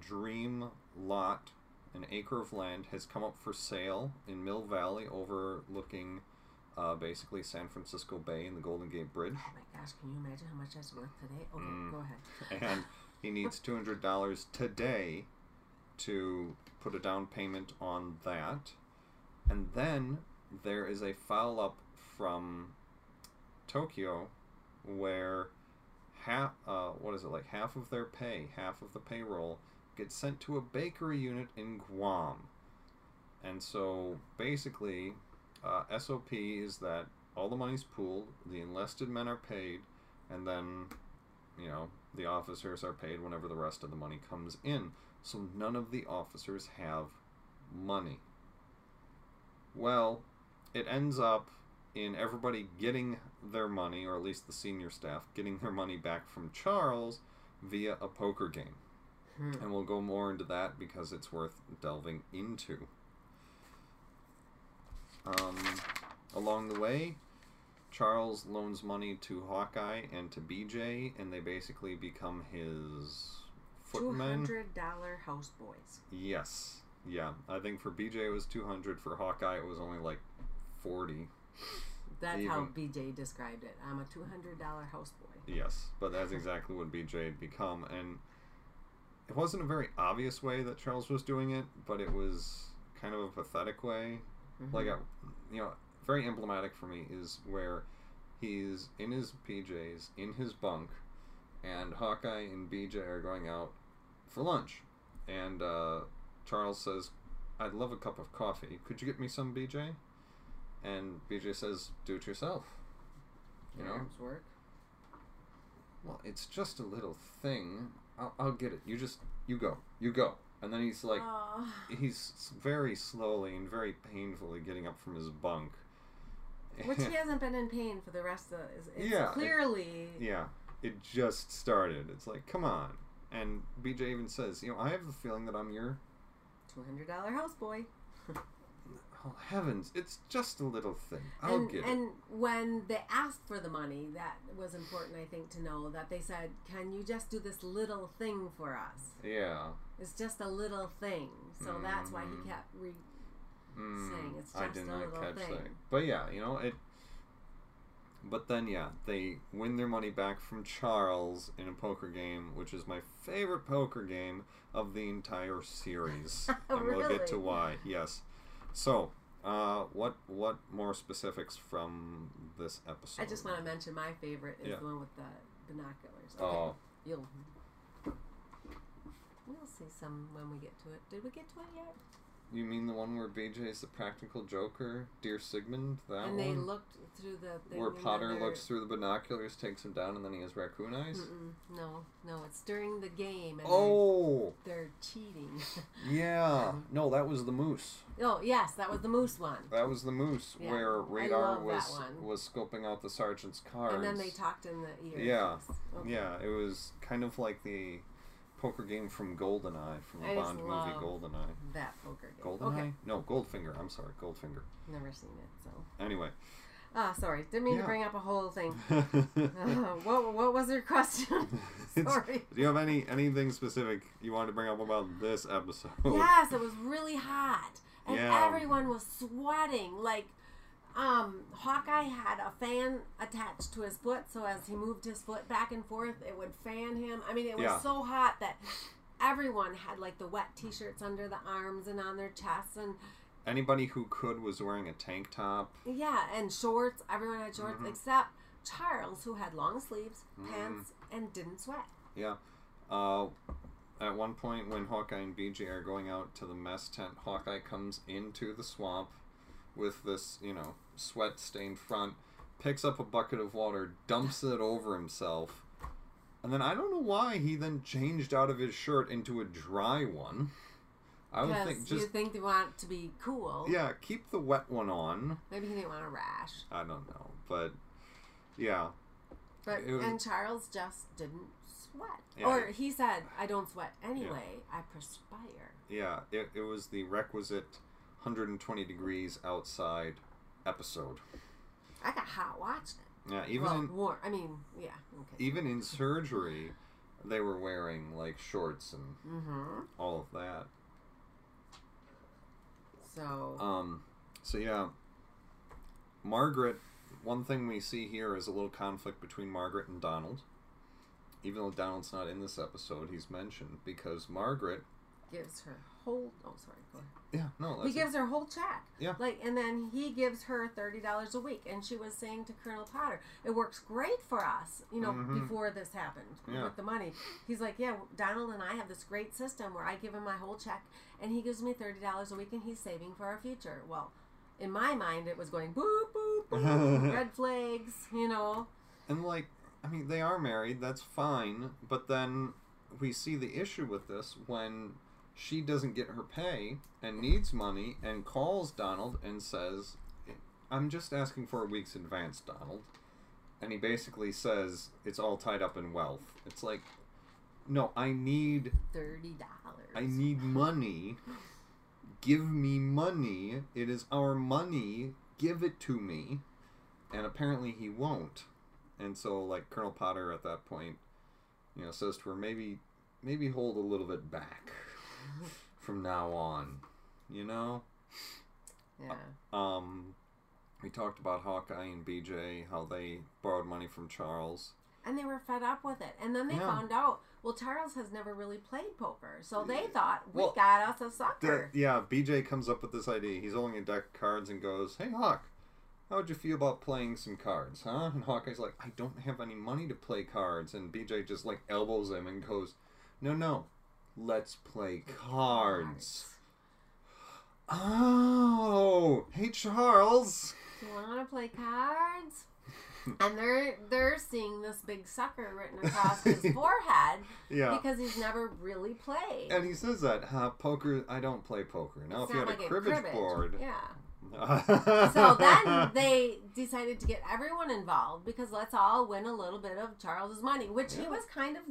[SPEAKER 1] dream lot, an acre of land, has come up for sale in Mill Valley overlooking uh, basically San Francisco Bay and the Golden Gate Bridge.
[SPEAKER 2] Oh my gosh, can you imagine how much that's worth today? Okay,
[SPEAKER 1] Mm.
[SPEAKER 2] go ahead.
[SPEAKER 1] and he needs two hundred dollars today to put a down payment on that, and then there is a follow up from Tokyo where half uh, what is it like half of their pay, half of the payroll gets sent to a bakery unit in Guam, and so basically, uh, SOP is that all the money's pooled, the enlisted men are paid, and then you know, the officers are paid whenever the rest of the money comes in. So none of the officers have money. Well, it ends up in everybody getting their money, or at least the senior staff getting their money back from Charles via a poker game.
[SPEAKER 2] Hmm.
[SPEAKER 1] And we'll go more into that because it's worth delving into. Um, along the way, Charles loans money to Hawkeye and to BJ, and they basically become his
[SPEAKER 2] Two
[SPEAKER 1] footmen.
[SPEAKER 2] hundred dollar houseboys.
[SPEAKER 1] Yes. Yeah. I think for BJ it was 200. For Hawkeye it was only like 40.
[SPEAKER 2] That's how BJ described it. I'm a two hundred dollar houseboy.
[SPEAKER 1] Yes. But that's exactly what BJ had become. And it wasn't a very obvious way that Charles was doing it, but it was kind of a pathetic way.
[SPEAKER 2] Mhm.
[SPEAKER 1] Like, a, you know, very emblematic for me is where he's in his PJs, in his bunk, and Hawkeye and BJ are going out for lunch. And uh, Charles says, I'd love a cup of coffee. Could you get me some, BJ? And BJ says, Do it yourself. You know?
[SPEAKER 2] Arms work.
[SPEAKER 1] Well, it's just a little thing. I'll, I'll get it. You just, you go. You go. And then he's like,
[SPEAKER 2] Aw.
[SPEAKER 1] he's very slowly and very painfully getting up from his bunk.
[SPEAKER 2] which he hasn't been in pain for the rest of. It's, it's
[SPEAKER 1] Yeah, it-
[SPEAKER 2] clearly.
[SPEAKER 1] yeah, it just started. It's like, come on. And BJ even says, you know, I have the feeling that I'm your.
[SPEAKER 2] Two hundred dollar houseboy.
[SPEAKER 1] Oh, heavens, it's just a little thing. I'll
[SPEAKER 2] and,
[SPEAKER 1] get it.
[SPEAKER 2] and when they asked for the money, that was important, I think, to know that they said, "Can you just do this little thing for us?
[SPEAKER 1] Yeah.
[SPEAKER 2] It's just a little thing." So that's why he kept re-
[SPEAKER 1] Mm,
[SPEAKER 2] saying it's
[SPEAKER 1] I
[SPEAKER 2] just
[SPEAKER 1] did
[SPEAKER 2] a
[SPEAKER 1] not
[SPEAKER 2] little
[SPEAKER 1] catch
[SPEAKER 2] thing.
[SPEAKER 1] that. But yeah, you know, it. But then, yeah, they win their money back from Charles in a poker game, which is my favorite poker game of the entire series. and we'll get to why. Yes. So, uh, what what more specifics from this episode?
[SPEAKER 2] I just want to mention my favorite is
[SPEAKER 1] Yeah.
[SPEAKER 2] the one with the binoculars.
[SPEAKER 1] Oh,
[SPEAKER 2] You'll we'll see some when we get to it. Did we get to it yet?
[SPEAKER 1] You mean the one where BJ is the practical joker, Dear Sigmund? That
[SPEAKER 2] and
[SPEAKER 1] one?
[SPEAKER 2] they looked through the
[SPEAKER 1] where Potter looks through the binoculars, takes him down, and then he has raccoon eyes?
[SPEAKER 2] Mm-mm, no, no, it's during the game and
[SPEAKER 1] Oh!
[SPEAKER 2] they're, they're cheating.
[SPEAKER 1] Yeah. No, that was the moose.
[SPEAKER 2] oh yes, that was the moose one.
[SPEAKER 1] That was the moose
[SPEAKER 2] Yeah,
[SPEAKER 1] where Radar was was scoping out the sergeant's car.
[SPEAKER 2] And then they talked in the ear.
[SPEAKER 1] Yeah.
[SPEAKER 2] Okay.
[SPEAKER 1] Yeah, it was kind of like the poker game from Goldeneye, from the
[SPEAKER 2] I
[SPEAKER 1] Bond movie Goldeneye.
[SPEAKER 2] That poker game.
[SPEAKER 1] Goldeneye?
[SPEAKER 2] Okay.
[SPEAKER 1] No, Goldfinger. I'm sorry, Goldfinger.
[SPEAKER 2] Never seen it, so.
[SPEAKER 1] Anyway.
[SPEAKER 2] Ah, sorry. Didn't mean
[SPEAKER 1] Yeah.
[SPEAKER 2] to bring up a whole thing. Uh, what what was your question?
[SPEAKER 1] It's-
[SPEAKER 2] sorry.
[SPEAKER 1] Do you have any anything specific you wanted to bring up about this episode?
[SPEAKER 2] Yes, it was really hot, and
[SPEAKER 1] Yeah.
[SPEAKER 2] everyone was sweating. Like, um, Hawkeye had a fan attached to his foot, so as he moved his foot back and forth, it would fan him. I mean, it was
[SPEAKER 1] Yeah.
[SPEAKER 2] so hot that everyone had like the wet T-shirts under the arms and on their chests, and
[SPEAKER 1] Anybody who could was wearing a tank top.
[SPEAKER 2] yeah, and shorts. Everyone had shorts
[SPEAKER 1] Mhm.
[SPEAKER 2] except Charles, who had long sleeves,
[SPEAKER 1] Mhm.
[SPEAKER 2] pants, and didn't sweat.
[SPEAKER 1] Yeah. Uh, at one point, when Hawkeye and BJ are going out to the mess tent, Hawkeye comes into the swamp with this, you know, sweat stained front, picks up a bucket of water, dumps it over himself, and then I don't know why he then changed out of his shirt into a dry one. I would think just you
[SPEAKER 2] think they want to be cool.
[SPEAKER 1] yeah, keep the wet one on.
[SPEAKER 2] Maybe he didn't want a rash.
[SPEAKER 1] I don't know, but yeah,
[SPEAKER 2] But
[SPEAKER 1] was-
[SPEAKER 2] and Charles just didn't sweat.
[SPEAKER 1] Yeah.
[SPEAKER 2] Or he said, "I don't sweat anyway. I perspire."
[SPEAKER 1] yeah, it, it was the requisite 120 degrees outside episode.
[SPEAKER 2] I got hot watching it.
[SPEAKER 1] Yeah, even
[SPEAKER 2] well,
[SPEAKER 1] in
[SPEAKER 2] warm. I mean, yeah. Okay.
[SPEAKER 1] even in surgery, they were wearing like shorts and
[SPEAKER 2] Mm-hmm.
[SPEAKER 1] all of that.
[SPEAKER 2] So
[SPEAKER 1] Um, so yeah, Margaret. One thing we see here is a little conflict between Margaret and Donald. Even though Donald's not in this episode, he's mentioned because Margaret.
[SPEAKER 2] gives her whole. Oh, sorry.
[SPEAKER 1] Yeah, no,
[SPEAKER 2] He gives her whole check.
[SPEAKER 1] Yeah.
[SPEAKER 2] Like, and then he gives her thirty dollars a week, and she was saying to Colonel Potter, "It works great for us." You know,
[SPEAKER 1] Mhm.
[SPEAKER 2] before this happened
[SPEAKER 1] Yeah.
[SPEAKER 2] with the money, he's like, "Yeah, Donald and I have this great system where I give him my whole check, and he gives me thirty dollars a week, and he's saving for our future." Well, in my mind, it was going boop boop boop, red flags. You know,
[SPEAKER 1] And like, I mean, they are married. That's fine. But then we see the issue with this when she doesn't get her pay and needs money and calls Donald and says, "I'm just asking for a week's advance, Donald." And he basically says it's all tied up in wealth. It's like, no, I need
[SPEAKER 2] thirty dollars.
[SPEAKER 1] I need money. Give me money. It is our money. Give it to me. And apparently he won't. And so like Colonel Potter at that point, you know, says to her, maybe maybe hold a little bit back from now on. You know?
[SPEAKER 2] Yeah.
[SPEAKER 1] Um we talked about Hawkeye and BJ, how they borrowed money from Charles.
[SPEAKER 2] And they were fed up with it. And then they
[SPEAKER 1] Yeah.
[SPEAKER 2] found out, well, Charles has never really played poker. So they thought, we
[SPEAKER 1] Well,
[SPEAKER 2] got us a
[SPEAKER 1] The,
[SPEAKER 2] sucker.
[SPEAKER 1] yeah, BJ comes up with this idea. He's holding a deck of cards and goes, "Hey Hawk, how would you feel about playing some cards, huh?" And Hawkeye's like, "I don't have any money to play cards." And BJ just like elbows him and goes, "No, no, let's play cards." Oh, hey Charles.
[SPEAKER 2] Do you want to play cards? and they're they're seeing this big sucker written across his forehead
[SPEAKER 1] Yeah.
[SPEAKER 2] because he's never really played.
[SPEAKER 1] And he says that, huh? Poker, I don't play poker. Now,
[SPEAKER 2] It's
[SPEAKER 1] if you had
[SPEAKER 2] like
[SPEAKER 1] a cribbage,
[SPEAKER 2] cribbage.
[SPEAKER 1] board.
[SPEAKER 2] Yeah. So then they decided to get everyone involved because let's all win a little bit of Charles's money, which he was kind of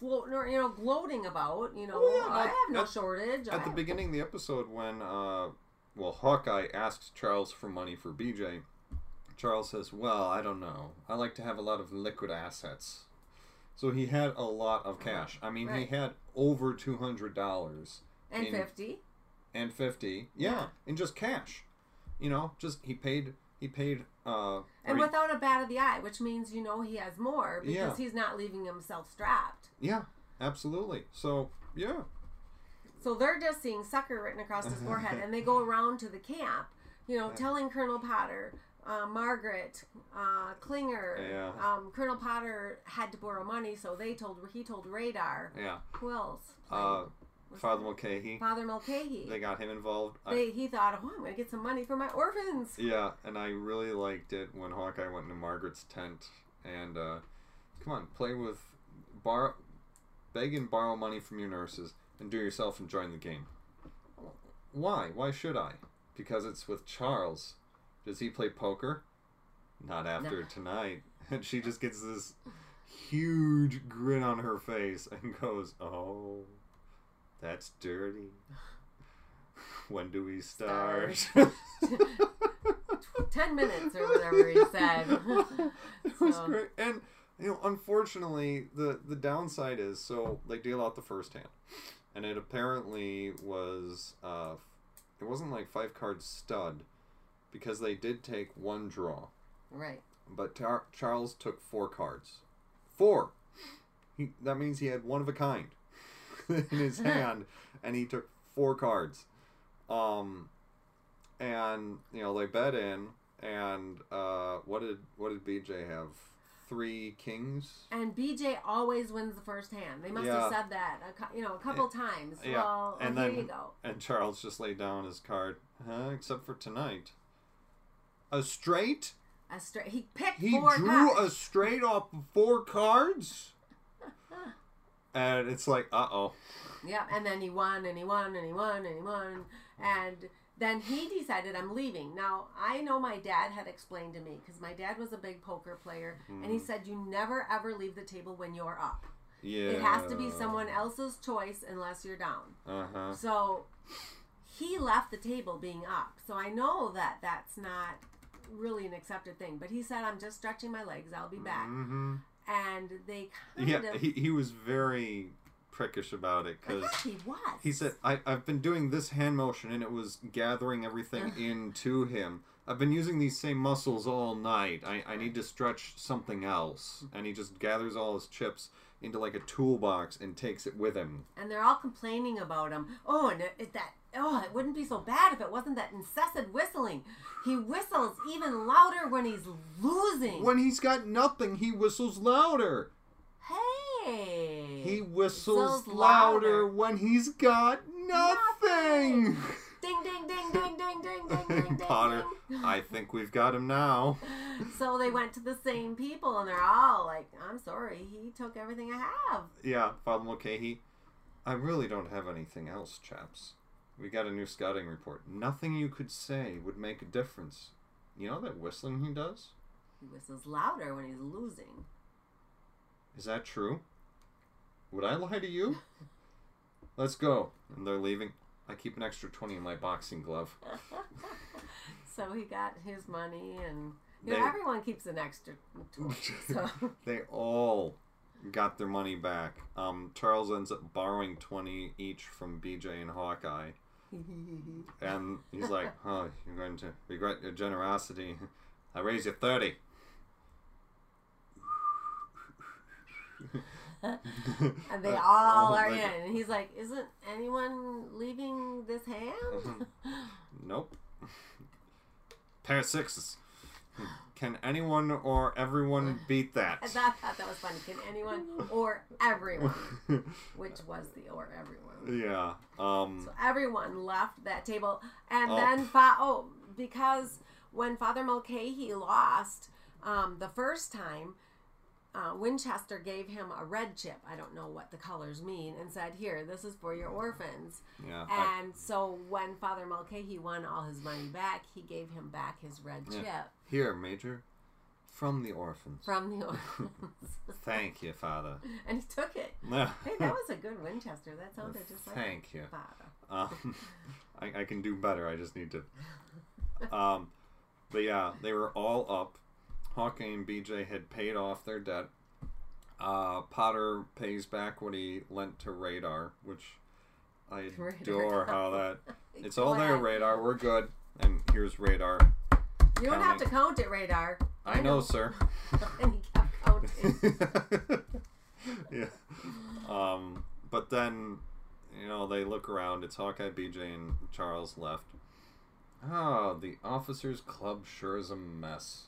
[SPEAKER 2] floating or you know gloating about. You know,
[SPEAKER 1] Oh, yeah,
[SPEAKER 2] I have no
[SPEAKER 1] at-
[SPEAKER 2] shortage.
[SPEAKER 1] At the
[SPEAKER 2] I-
[SPEAKER 1] beginning of the episode, when uh, well, Hawkeye asks Charles for money for BJ. Charles says, "Well, I don't know. I like to have a lot of liquid assets." So he had a lot of cash. I mean,
[SPEAKER 2] Right.
[SPEAKER 1] he had over two hundred dollars
[SPEAKER 2] And
[SPEAKER 1] in-
[SPEAKER 2] fifty.
[SPEAKER 1] and fifty. Yeah,
[SPEAKER 2] Yeah.
[SPEAKER 1] in just cash. You know, just he paid. He paid. Uh,
[SPEAKER 2] And
[SPEAKER 1] he-
[SPEAKER 2] without a bat of the eye, which means you know he has more because
[SPEAKER 1] Yeah.
[SPEAKER 2] he's not leaving himself strapped.
[SPEAKER 1] yeah, absolutely. So yeah,
[SPEAKER 2] So they're just seeing sucker written across his forehead, and they go around to the camp, you know, telling Colonel Potter, uh, Margaret, uh, Klinger,
[SPEAKER 1] Yeah.
[SPEAKER 2] um, Colonel Potter had to borrow money, so they told he told Radar.
[SPEAKER 1] yeah.
[SPEAKER 2] Who else?
[SPEAKER 1] Uh, Father Mulcahy.
[SPEAKER 2] Father Mulcahy.
[SPEAKER 1] They got him involved. I-
[SPEAKER 2] he thought, oh, I'm going to get some money for my orphans.
[SPEAKER 1] Yeah, and I really liked it when Hawkeye went into Margaret's tent and uh, come on, play with borrow, beg and borrow money from your nurses, and do yourself and join the game. Why? Why should I? Because it's with Charles. Does he play poker? Not after
[SPEAKER 2] No.
[SPEAKER 1] tonight. And she just gets this huge grin on her face and goes, "Oh, that's dirty." When do we start?
[SPEAKER 2] Ten minutes or whatever he said.
[SPEAKER 1] it was
[SPEAKER 2] So-
[SPEAKER 1] great. And you know, unfortunately, the the downside is so they deal out the first hand, and it apparently was uh, it wasn't like five card stud, because they did take one draw,
[SPEAKER 2] right.
[SPEAKER 1] but Tar- Charles took four cards, four. He that means he had one of a kind in his hand, and he took four cards. Um, and you know they bet in, and uh, what did what did BJ have? Three kings.
[SPEAKER 2] And BJ always wins the first hand. They must
[SPEAKER 1] Yeah.
[SPEAKER 2] have said that, a, you know, a couple times.
[SPEAKER 1] Yeah.
[SPEAKER 2] Well,
[SPEAKER 1] And
[SPEAKER 2] here
[SPEAKER 1] then-
[SPEAKER 2] you go.
[SPEAKER 1] And Charles just laid down his card, huh? Except for tonight. A straight?
[SPEAKER 2] A straight. He picked
[SPEAKER 1] He
[SPEAKER 2] four
[SPEAKER 1] drew
[SPEAKER 2] cards.
[SPEAKER 1] a straight off of four cards? And it's like, uh oh.
[SPEAKER 2] Yeah, and then he won, and he won, and he won, and he won, and then he decided I'm leaving. Now I know my dad had explained to me because my dad was a big poker player, and he
[SPEAKER 1] Mm.
[SPEAKER 2] said you never ever leave the table when you're up.
[SPEAKER 1] Yeah.
[SPEAKER 2] It has to be someone else's choice unless you're down.
[SPEAKER 1] Uh huh.
[SPEAKER 2] So he left the table being up. So I know that that's not really an accepted thing. But he said, I'm just stretching my legs. I'll be back.
[SPEAKER 1] hmm
[SPEAKER 2] And they kind
[SPEAKER 1] Yeah,
[SPEAKER 2] of.
[SPEAKER 1] he, he was very prickish about it because
[SPEAKER 2] he was.
[SPEAKER 1] he said, I, I've been doing this hand motion and it was gathering everything into him. I've been using these same muscles all night. I, I need to stretch something else. And he just gathers all his chips into like a toolbox and takes it with him.
[SPEAKER 2] and they're all complaining about him. Oh, and it, it- that oh, it wouldn't be so bad if it wasn't that incessant whistling. He whistles even louder when he's losing.
[SPEAKER 1] When he's got nothing, he whistles louder.
[SPEAKER 2] Hey.
[SPEAKER 1] He whistles, louder.
[SPEAKER 2] louder.
[SPEAKER 1] when he's got nothing.
[SPEAKER 2] nothing. Ding ding ding ding ding ding ding ding.
[SPEAKER 1] Potter. I think we've got him now.
[SPEAKER 2] So they went to the same people and they're all like, "I'm sorry, he took everything I have."
[SPEAKER 1] Yeah, Father Mulcahy. I really don't have anything else, chaps. We got a new scouting report. Nothing you could say would make a difference. You know that whistling he does?
[SPEAKER 2] He whistles louder when he's losing.
[SPEAKER 1] Is that true? Would I lie to you? Let's go. And they're leaving. I keep an extra 20 in my boxing glove.
[SPEAKER 2] So he got his money, and you know, everyone keeps an extra. twenty. So
[SPEAKER 1] they all got their money back. Um, Charles ends up borrowing 20 each from BJ and Hawkeye. And he's like, "Oh, you're going to regret your generosity. I raise you 30."
[SPEAKER 2] and they all
[SPEAKER 1] Oh
[SPEAKER 2] are
[SPEAKER 1] my
[SPEAKER 2] in, and he's like, "Isn't anyone leaving this hand?"
[SPEAKER 1] Nope. Pair of sixes. Can anyone or everyone beat
[SPEAKER 2] I
[SPEAKER 1] that?
[SPEAKER 2] thought, thought that was funny. Can anyone or everyone, which was the or everyone.
[SPEAKER 1] yeah. Um.
[SPEAKER 2] So everyone left that table, and
[SPEAKER 1] Oh.
[SPEAKER 2] then fa- oh, because when Father Mulcahy lost um, the first time, uh, Winchester gave him a red chip. I don't know what the colors mean, and said, "Here, this is for your orphans."
[SPEAKER 1] Yeah. I-
[SPEAKER 2] And so when Father Mulcahy won all his money back, he gave him back his red
[SPEAKER 1] Yeah.
[SPEAKER 2] chip
[SPEAKER 1] here, Major. From the orphans.
[SPEAKER 2] from the orphans,
[SPEAKER 1] Thank you, Father.
[SPEAKER 2] and he took it. Hey, that was a good Winchester. That sounded just like
[SPEAKER 1] Thank you.
[SPEAKER 2] Father.
[SPEAKER 1] Um, I, I can do better. I just need to. Um, but yeah, they were all up. Hawkeye and BJ had paid off their debt. Uh, Potter pays back what he lent to Radar, which I adore how that. It's all there, Radar. We're good. And here's Radar.
[SPEAKER 2] You don't have to count it, Radar.
[SPEAKER 1] I, I know, know, sir.
[SPEAKER 2] and he kept counting.
[SPEAKER 1] yeah. Um, but then, you know, they look around. It's Hawkeye, BJ, and Charles left. Oh, the officers' club sure is a mess.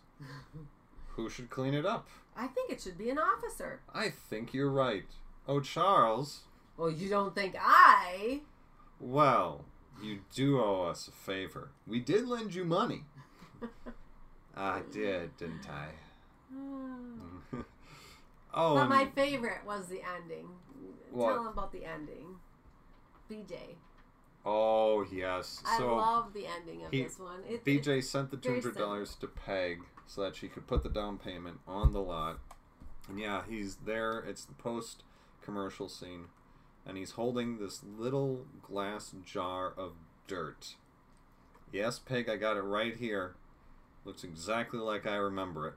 [SPEAKER 1] Who should clean it up?
[SPEAKER 2] I think it should be an officer.
[SPEAKER 1] I think you're right. Oh, Charles.
[SPEAKER 2] Well, you don't think I?
[SPEAKER 1] Well, you do owe us a favor. We did lend you money. I did, didn't I?
[SPEAKER 2] oh. But my favorite was the ending. What? Tell them about the ending. BJ.
[SPEAKER 1] Oh yes.
[SPEAKER 2] I so love the ending of he, this one.
[SPEAKER 1] It, BJ sent the two hundred dollars to Peg so that she could put the down payment on the lot. And yeah, he's there. It's the post commercial scene, and he's holding this little glass jar of dirt. Yes, Peg, I got it right here. Looks exactly like I remember it.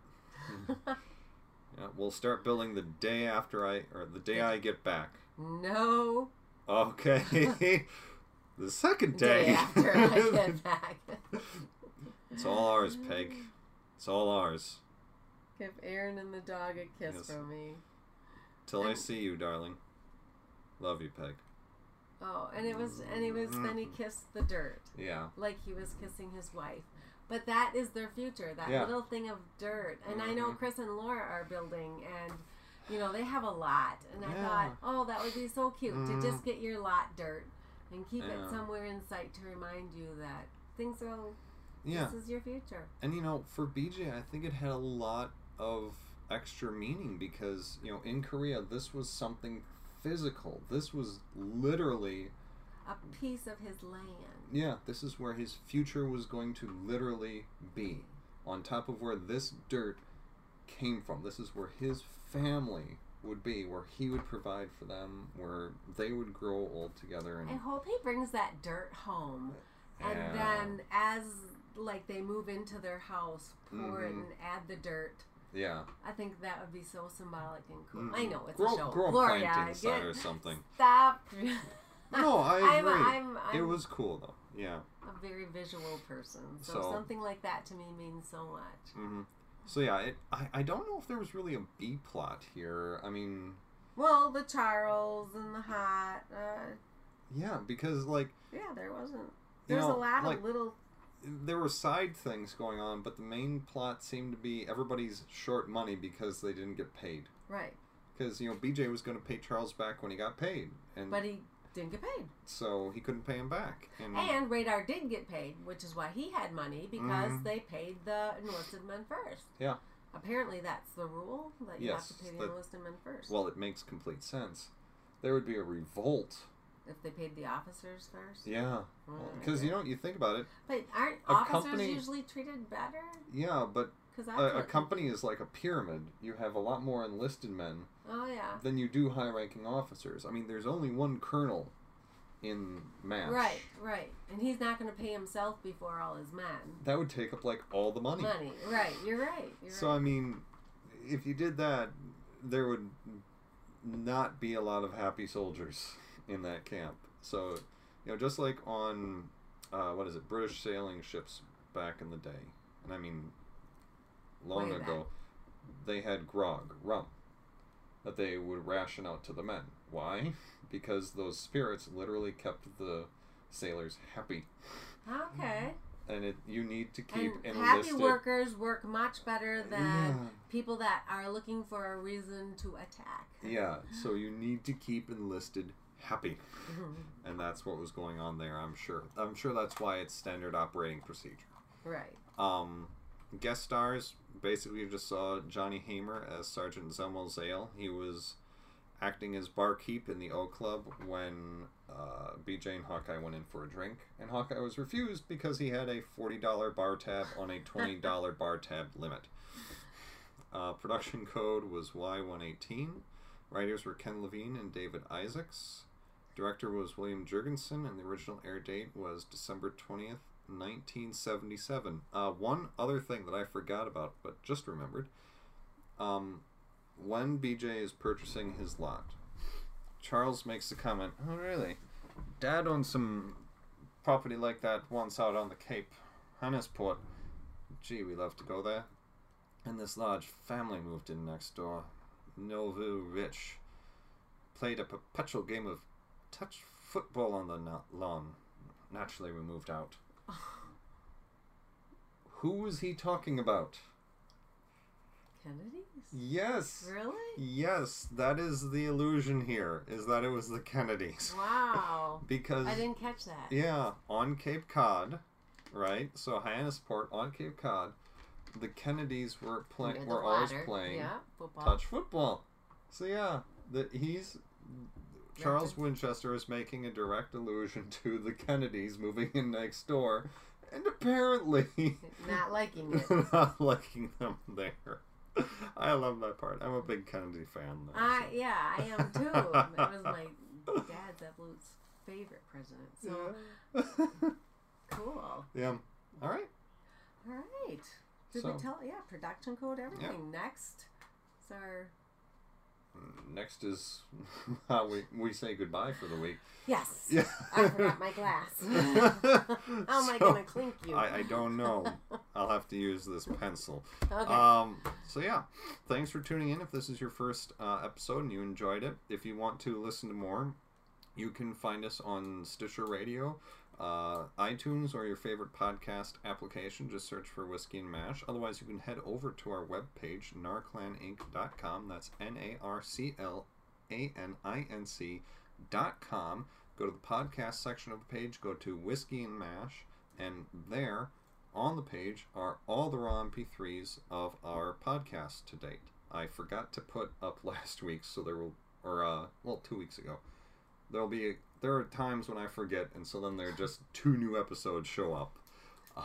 [SPEAKER 1] yeah, we'll start building the day after I, or the day I get back.
[SPEAKER 2] No.
[SPEAKER 1] Okay. the second day.
[SPEAKER 2] day after I get back.
[SPEAKER 1] it's all ours, Peg. It's all ours.
[SPEAKER 2] Give Erin and the dog a kiss yes. from me.
[SPEAKER 1] Till and I see you, darling. Love you, Peg.
[SPEAKER 2] Oh, and it was, and he was, then he kissed the dirt.
[SPEAKER 1] Yeah.
[SPEAKER 2] Like he was kissing his wife. But that is their future, that yeah. little thing of dirt. And mm-hmm. I know mm-hmm. Chris and Laura are building, and you know they have a lot. And I thought, oh, that would be so cute mm-hmm. to just mm-hmm. get your lot dirt and keep yeah. it somewhere in sight to remind you that things will. Yeah. This is your future.
[SPEAKER 1] And you know, for BJ, I think it had a lot of extra meaning because you know in Korea this was something physical. This was literally
[SPEAKER 2] a piece of his land.
[SPEAKER 1] Yeah, this is where his future was going to literally be. On top of where this dirt came from. This is where his family would be, where he would provide for them, where they would grow old together.
[SPEAKER 2] And I hope he brings that dirt home. And then as like they move into their house, pour mm-hmm. it and add the dirt.
[SPEAKER 1] Yeah.
[SPEAKER 2] I think that would be so symbolic and cool. Mm-hmm. I know it's
[SPEAKER 1] grow,
[SPEAKER 2] a show.
[SPEAKER 1] Grow Gloria, plant inside or something.
[SPEAKER 2] Stop.
[SPEAKER 1] no, I agree. I'm, I'm, I'm, it was cool though. Yeah.
[SPEAKER 2] A very visual person, so, so something like that to me means so much.
[SPEAKER 1] Mm-hmm. So yeah, it, I I don't know if there was really a B plot here. I mean.
[SPEAKER 2] Well, the Charles and the hot. Uh,
[SPEAKER 1] yeah, because like.
[SPEAKER 2] Yeah, there wasn't. There's know, a lot like, of little.
[SPEAKER 1] There were side things going on, but the main plot seemed to be everybody's short money because they didn't get paid.
[SPEAKER 2] Right.
[SPEAKER 1] Because you know BJ was going to pay Charles back when he got paid, and
[SPEAKER 2] but he didn't get paid.
[SPEAKER 1] So he couldn't pay him back.
[SPEAKER 2] And, and Radar did get paid, which is why he had money because mm-hmm. they paid the enlisted men first.
[SPEAKER 1] Yeah.
[SPEAKER 2] Apparently, that's the rule that you yes, have to pay the enlisted men first.
[SPEAKER 1] Well, it makes complete sense. There would be a revolt
[SPEAKER 2] if they paid the officers first.
[SPEAKER 1] Yeah, because mm, you know you think about it.
[SPEAKER 2] But aren't officers company, usually treated better?
[SPEAKER 1] Yeah, but a, a company is like a pyramid. You have a lot more enlisted men.
[SPEAKER 2] Oh yeah.
[SPEAKER 1] Than you do high-ranking officers. I mean, there's only one colonel in MASH.
[SPEAKER 2] Right, right, and he's not going to pay himself before all his men.
[SPEAKER 1] That would take up like all the money.
[SPEAKER 2] Money, right? You're right. You're
[SPEAKER 1] so
[SPEAKER 2] right.
[SPEAKER 1] I mean, if you did that, there would not be a lot of happy soldiers in that camp. So, you know, just like on uh, what is it, British sailing ships back in the day, and I mean long Way ago, back. they had grog, rum, that they would ration out to the men. Why? Because those spirits literally kept the sailors happy.
[SPEAKER 2] Okay.
[SPEAKER 1] And it, you need to keep
[SPEAKER 2] and happy workers work much better than yeah. people that are looking for a reason to attack.
[SPEAKER 1] Yeah, so you need to keep enlisted happy, mm-hmm. and that's what was going on there. I'm sure. I'm sure that's why it's standard operating procedure.
[SPEAKER 2] Right.
[SPEAKER 1] Um, guest stars basically you just saw Johnny Haymer as Sergeant Zelmo Zale. He was acting as barkeep in the O Club when uh, BJ and Hawkeye went in for a drink, and Hawkeye was refused because he had a forty dollar bar tab on a twenty dollar bar tab limit. Uh, production code was Y one eighteen. Writers were Ken Levine and David Isaacs. Director was William Jurgensen, and the original air date was December 20th, 1977. Uh, one other thing that I forgot about, but just remembered. Um, when BJ is purchasing his lot, Charles makes the comment, Oh, really? Dad owns some property like that once out on the Cape, Hyannisport. Gee, we love to go there. And this large family moved in next door. Millville Rich. Played a perpetual game of touch football on the na- lawn. Naturally, we moved out. Who was he talking about?
[SPEAKER 2] Kennedy's?
[SPEAKER 1] Yes.
[SPEAKER 2] Really?
[SPEAKER 1] Yes, that is the illusion here, is that it was the Kennedys.
[SPEAKER 2] Wow.
[SPEAKER 1] Because,
[SPEAKER 2] I didn't catch that.
[SPEAKER 1] yeah, on Cape Cod, right? So Hyannisport on Cape Cod, the Kennedys were
[SPEAKER 2] the
[SPEAKER 1] were always playing
[SPEAKER 2] Yeah, football.
[SPEAKER 1] touch football. So yeah, that he's Charles. Winchester is making a direct allusion to the Kennedys moving in next door, and apparently
[SPEAKER 2] Not liking it.
[SPEAKER 1] not liking them there. I love that part. I'm a big Kennedy fan. Though,
[SPEAKER 2] I
[SPEAKER 1] so.
[SPEAKER 2] yeah, I am too. It was my dad's absolute favorite president. So
[SPEAKER 1] yeah.
[SPEAKER 2] cool.
[SPEAKER 1] yeah. All right.
[SPEAKER 2] All right. Did
[SPEAKER 1] So-
[SPEAKER 2] we tell? Yeah, production code, everything. Next, is our
[SPEAKER 1] Next is how we we say goodbye for the week.
[SPEAKER 2] yes.
[SPEAKER 1] Yeah.
[SPEAKER 2] I forgot my glass. How am I gonna clink you?
[SPEAKER 1] I, I don't know. I'll have to use this pencil.
[SPEAKER 2] okay.
[SPEAKER 1] Um, so yeah, thanks for tuning in. If this is your first uh, episode and you enjoyed it, if you want to listen to more, you can find us on Stitcher Radio, uh, iTunes, or your favorite podcast application. Just search for Whiskey and Mash. Otherwise, you can head over to our webpage, narclaninc.com. That's N A R C L A N I N C dot com. Go to the podcast section of the page, go to Whiskey and Mash, and there on the page are all the raw MP3s of our podcast to date. I forgot to put up last week, so there will, or uh, well, two weeks ago. There'll be there are times when I forget, and so then there are just two new episodes show up.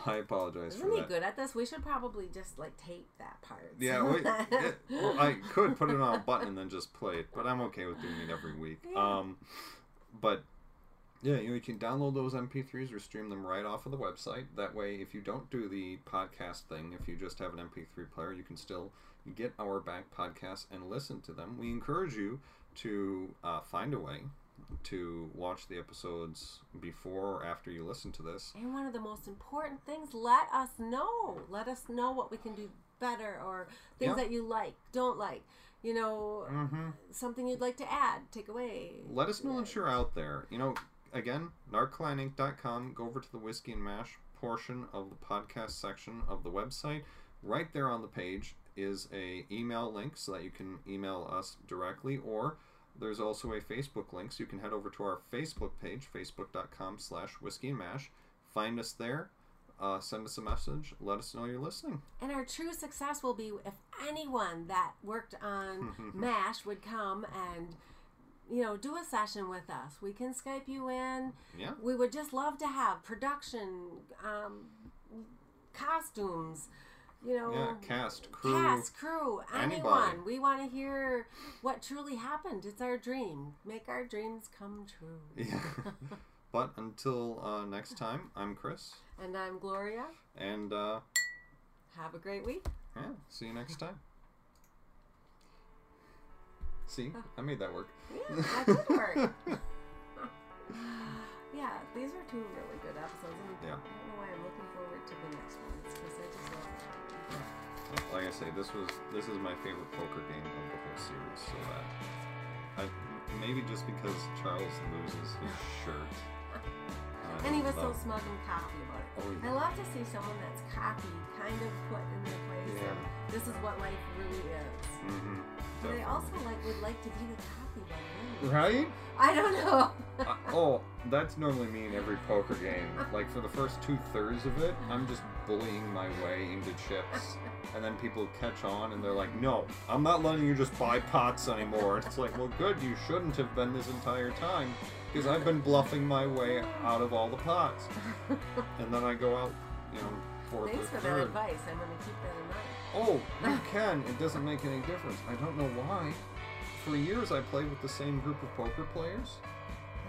[SPEAKER 1] I apologize
[SPEAKER 2] Isn't
[SPEAKER 1] for that.
[SPEAKER 2] good at this? We should probably just like tape that part.
[SPEAKER 1] Yeah, wait, it, well, I could put it on a button and then just play it, but I'm okay with doing it every week.
[SPEAKER 2] Yeah.
[SPEAKER 1] Um, but yeah, you, know, you can download those MP3s or stream them right off of the website. That way, if you don't do the podcast thing, if you just have an MP3 player, you can still get our back podcasts and listen to them. We encourage you to uh, find a way to watch the episodes before or after you listen to this.
[SPEAKER 2] And one of the most important things, let us know. Let us know what we can do better or things
[SPEAKER 1] Yeah.
[SPEAKER 2] that you like, don't like. You know,
[SPEAKER 1] Mm-hmm.
[SPEAKER 2] something you'd like to add, take away.
[SPEAKER 1] let us know that you're out there. You know, again, narclaninc.com. Go over to the Whiskey and Mash portion of the podcast section of the website. Right there on the page is a email link so that you can email us directly or there's also a Facebook link so you can head over to our Facebook page facebook.com slash whiskey and mash find us there uh, send us a message let us know you're listening
[SPEAKER 2] And our true success will be if anyone that worked on MASH would come and, you know, do a session with us. We can Skype you in.
[SPEAKER 1] yeah
[SPEAKER 2] We would just love to have production, um, costumes, you know,
[SPEAKER 1] yeah cast crew
[SPEAKER 2] cast, crew, anyone.
[SPEAKER 1] anybody.
[SPEAKER 2] We want to hear what truly happened. It's our dream. Make our dreams come true.
[SPEAKER 1] yeah but until uh, next time i'm chris
[SPEAKER 2] And I'm Gloria.
[SPEAKER 1] And uh,
[SPEAKER 2] Have a great week.
[SPEAKER 1] yeah, see you next time. See, I made that work.
[SPEAKER 2] Yeah, that did work. yeah, these are two really good episodes. And
[SPEAKER 1] Yeah.
[SPEAKER 2] I don't know why I'm looking forward to the next ones
[SPEAKER 1] Like I say, this was this is my favorite poker game of the whole series. So that I maybe just because Charles loses his shirt.
[SPEAKER 2] And he was so smug and cocky about it.
[SPEAKER 1] Oh,
[SPEAKER 2] I love to see someone that's cocky kind of put in this is what life really is.
[SPEAKER 1] Mhm,
[SPEAKER 2] But I also like would like to be the cocky one.
[SPEAKER 1] right.
[SPEAKER 2] I don't know.
[SPEAKER 1] Uh, oh, that's normally me in every poker game. Like for the first two thirds of it, I'm just bullying my way into chips, and then people catch on and they're like, "No, I'm not letting you just buy pots anymore." It's like, well, good, you shouldn't have been this entire time, because I've been bluffing my way out of all the pots. And then I go out, you know, fourth
[SPEAKER 2] Thanks
[SPEAKER 1] or
[SPEAKER 2] for that advice. I'm going to keep that in mind.
[SPEAKER 1] Oh, you can. It doesn't make any difference. I don't know why. For years, I played with the same group of poker players.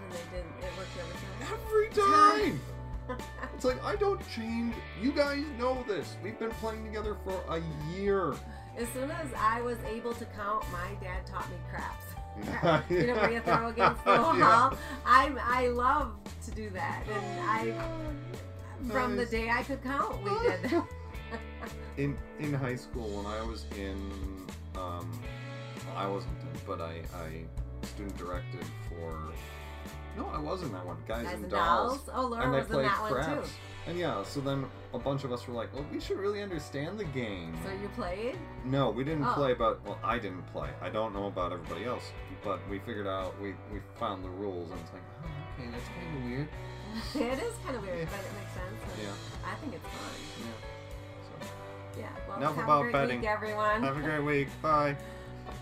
[SPEAKER 2] And they didn't. it worked every time.
[SPEAKER 1] Every time. it's like I don't change. You guys know this. We've been playing together for a year.
[SPEAKER 2] As soon as I was able to count, my dad taught me craps. you know, where you throw against the wall.
[SPEAKER 1] Yeah.
[SPEAKER 2] I I love to do that, and I from the day I could count, we did.
[SPEAKER 1] In in high school when I was in um well, I wasn't in but I I student directed for no I wasn't that one guys,
[SPEAKER 2] Guys
[SPEAKER 1] and
[SPEAKER 2] and
[SPEAKER 1] dolls,
[SPEAKER 2] dolls. Oh, Laura
[SPEAKER 1] and
[SPEAKER 2] was in
[SPEAKER 1] played
[SPEAKER 2] that one too.
[SPEAKER 1] and yeah so then a bunch of us were like well we should really understand the game
[SPEAKER 2] So you played?
[SPEAKER 1] no we didn't
[SPEAKER 2] Oh.
[SPEAKER 1] play but well I didn't play I don't know about everybody else but we figured out we we found the rules and it's like oh okay that's kind of weird
[SPEAKER 2] it is kind of weird, but it makes sense.
[SPEAKER 1] yeah
[SPEAKER 2] I think it's fun.
[SPEAKER 1] yeah
[SPEAKER 2] Yeah. Well,
[SPEAKER 1] Enough
[SPEAKER 2] have
[SPEAKER 1] about
[SPEAKER 2] a great
[SPEAKER 1] betting.
[SPEAKER 2] week, everyone.
[SPEAKER 1] have a great week bye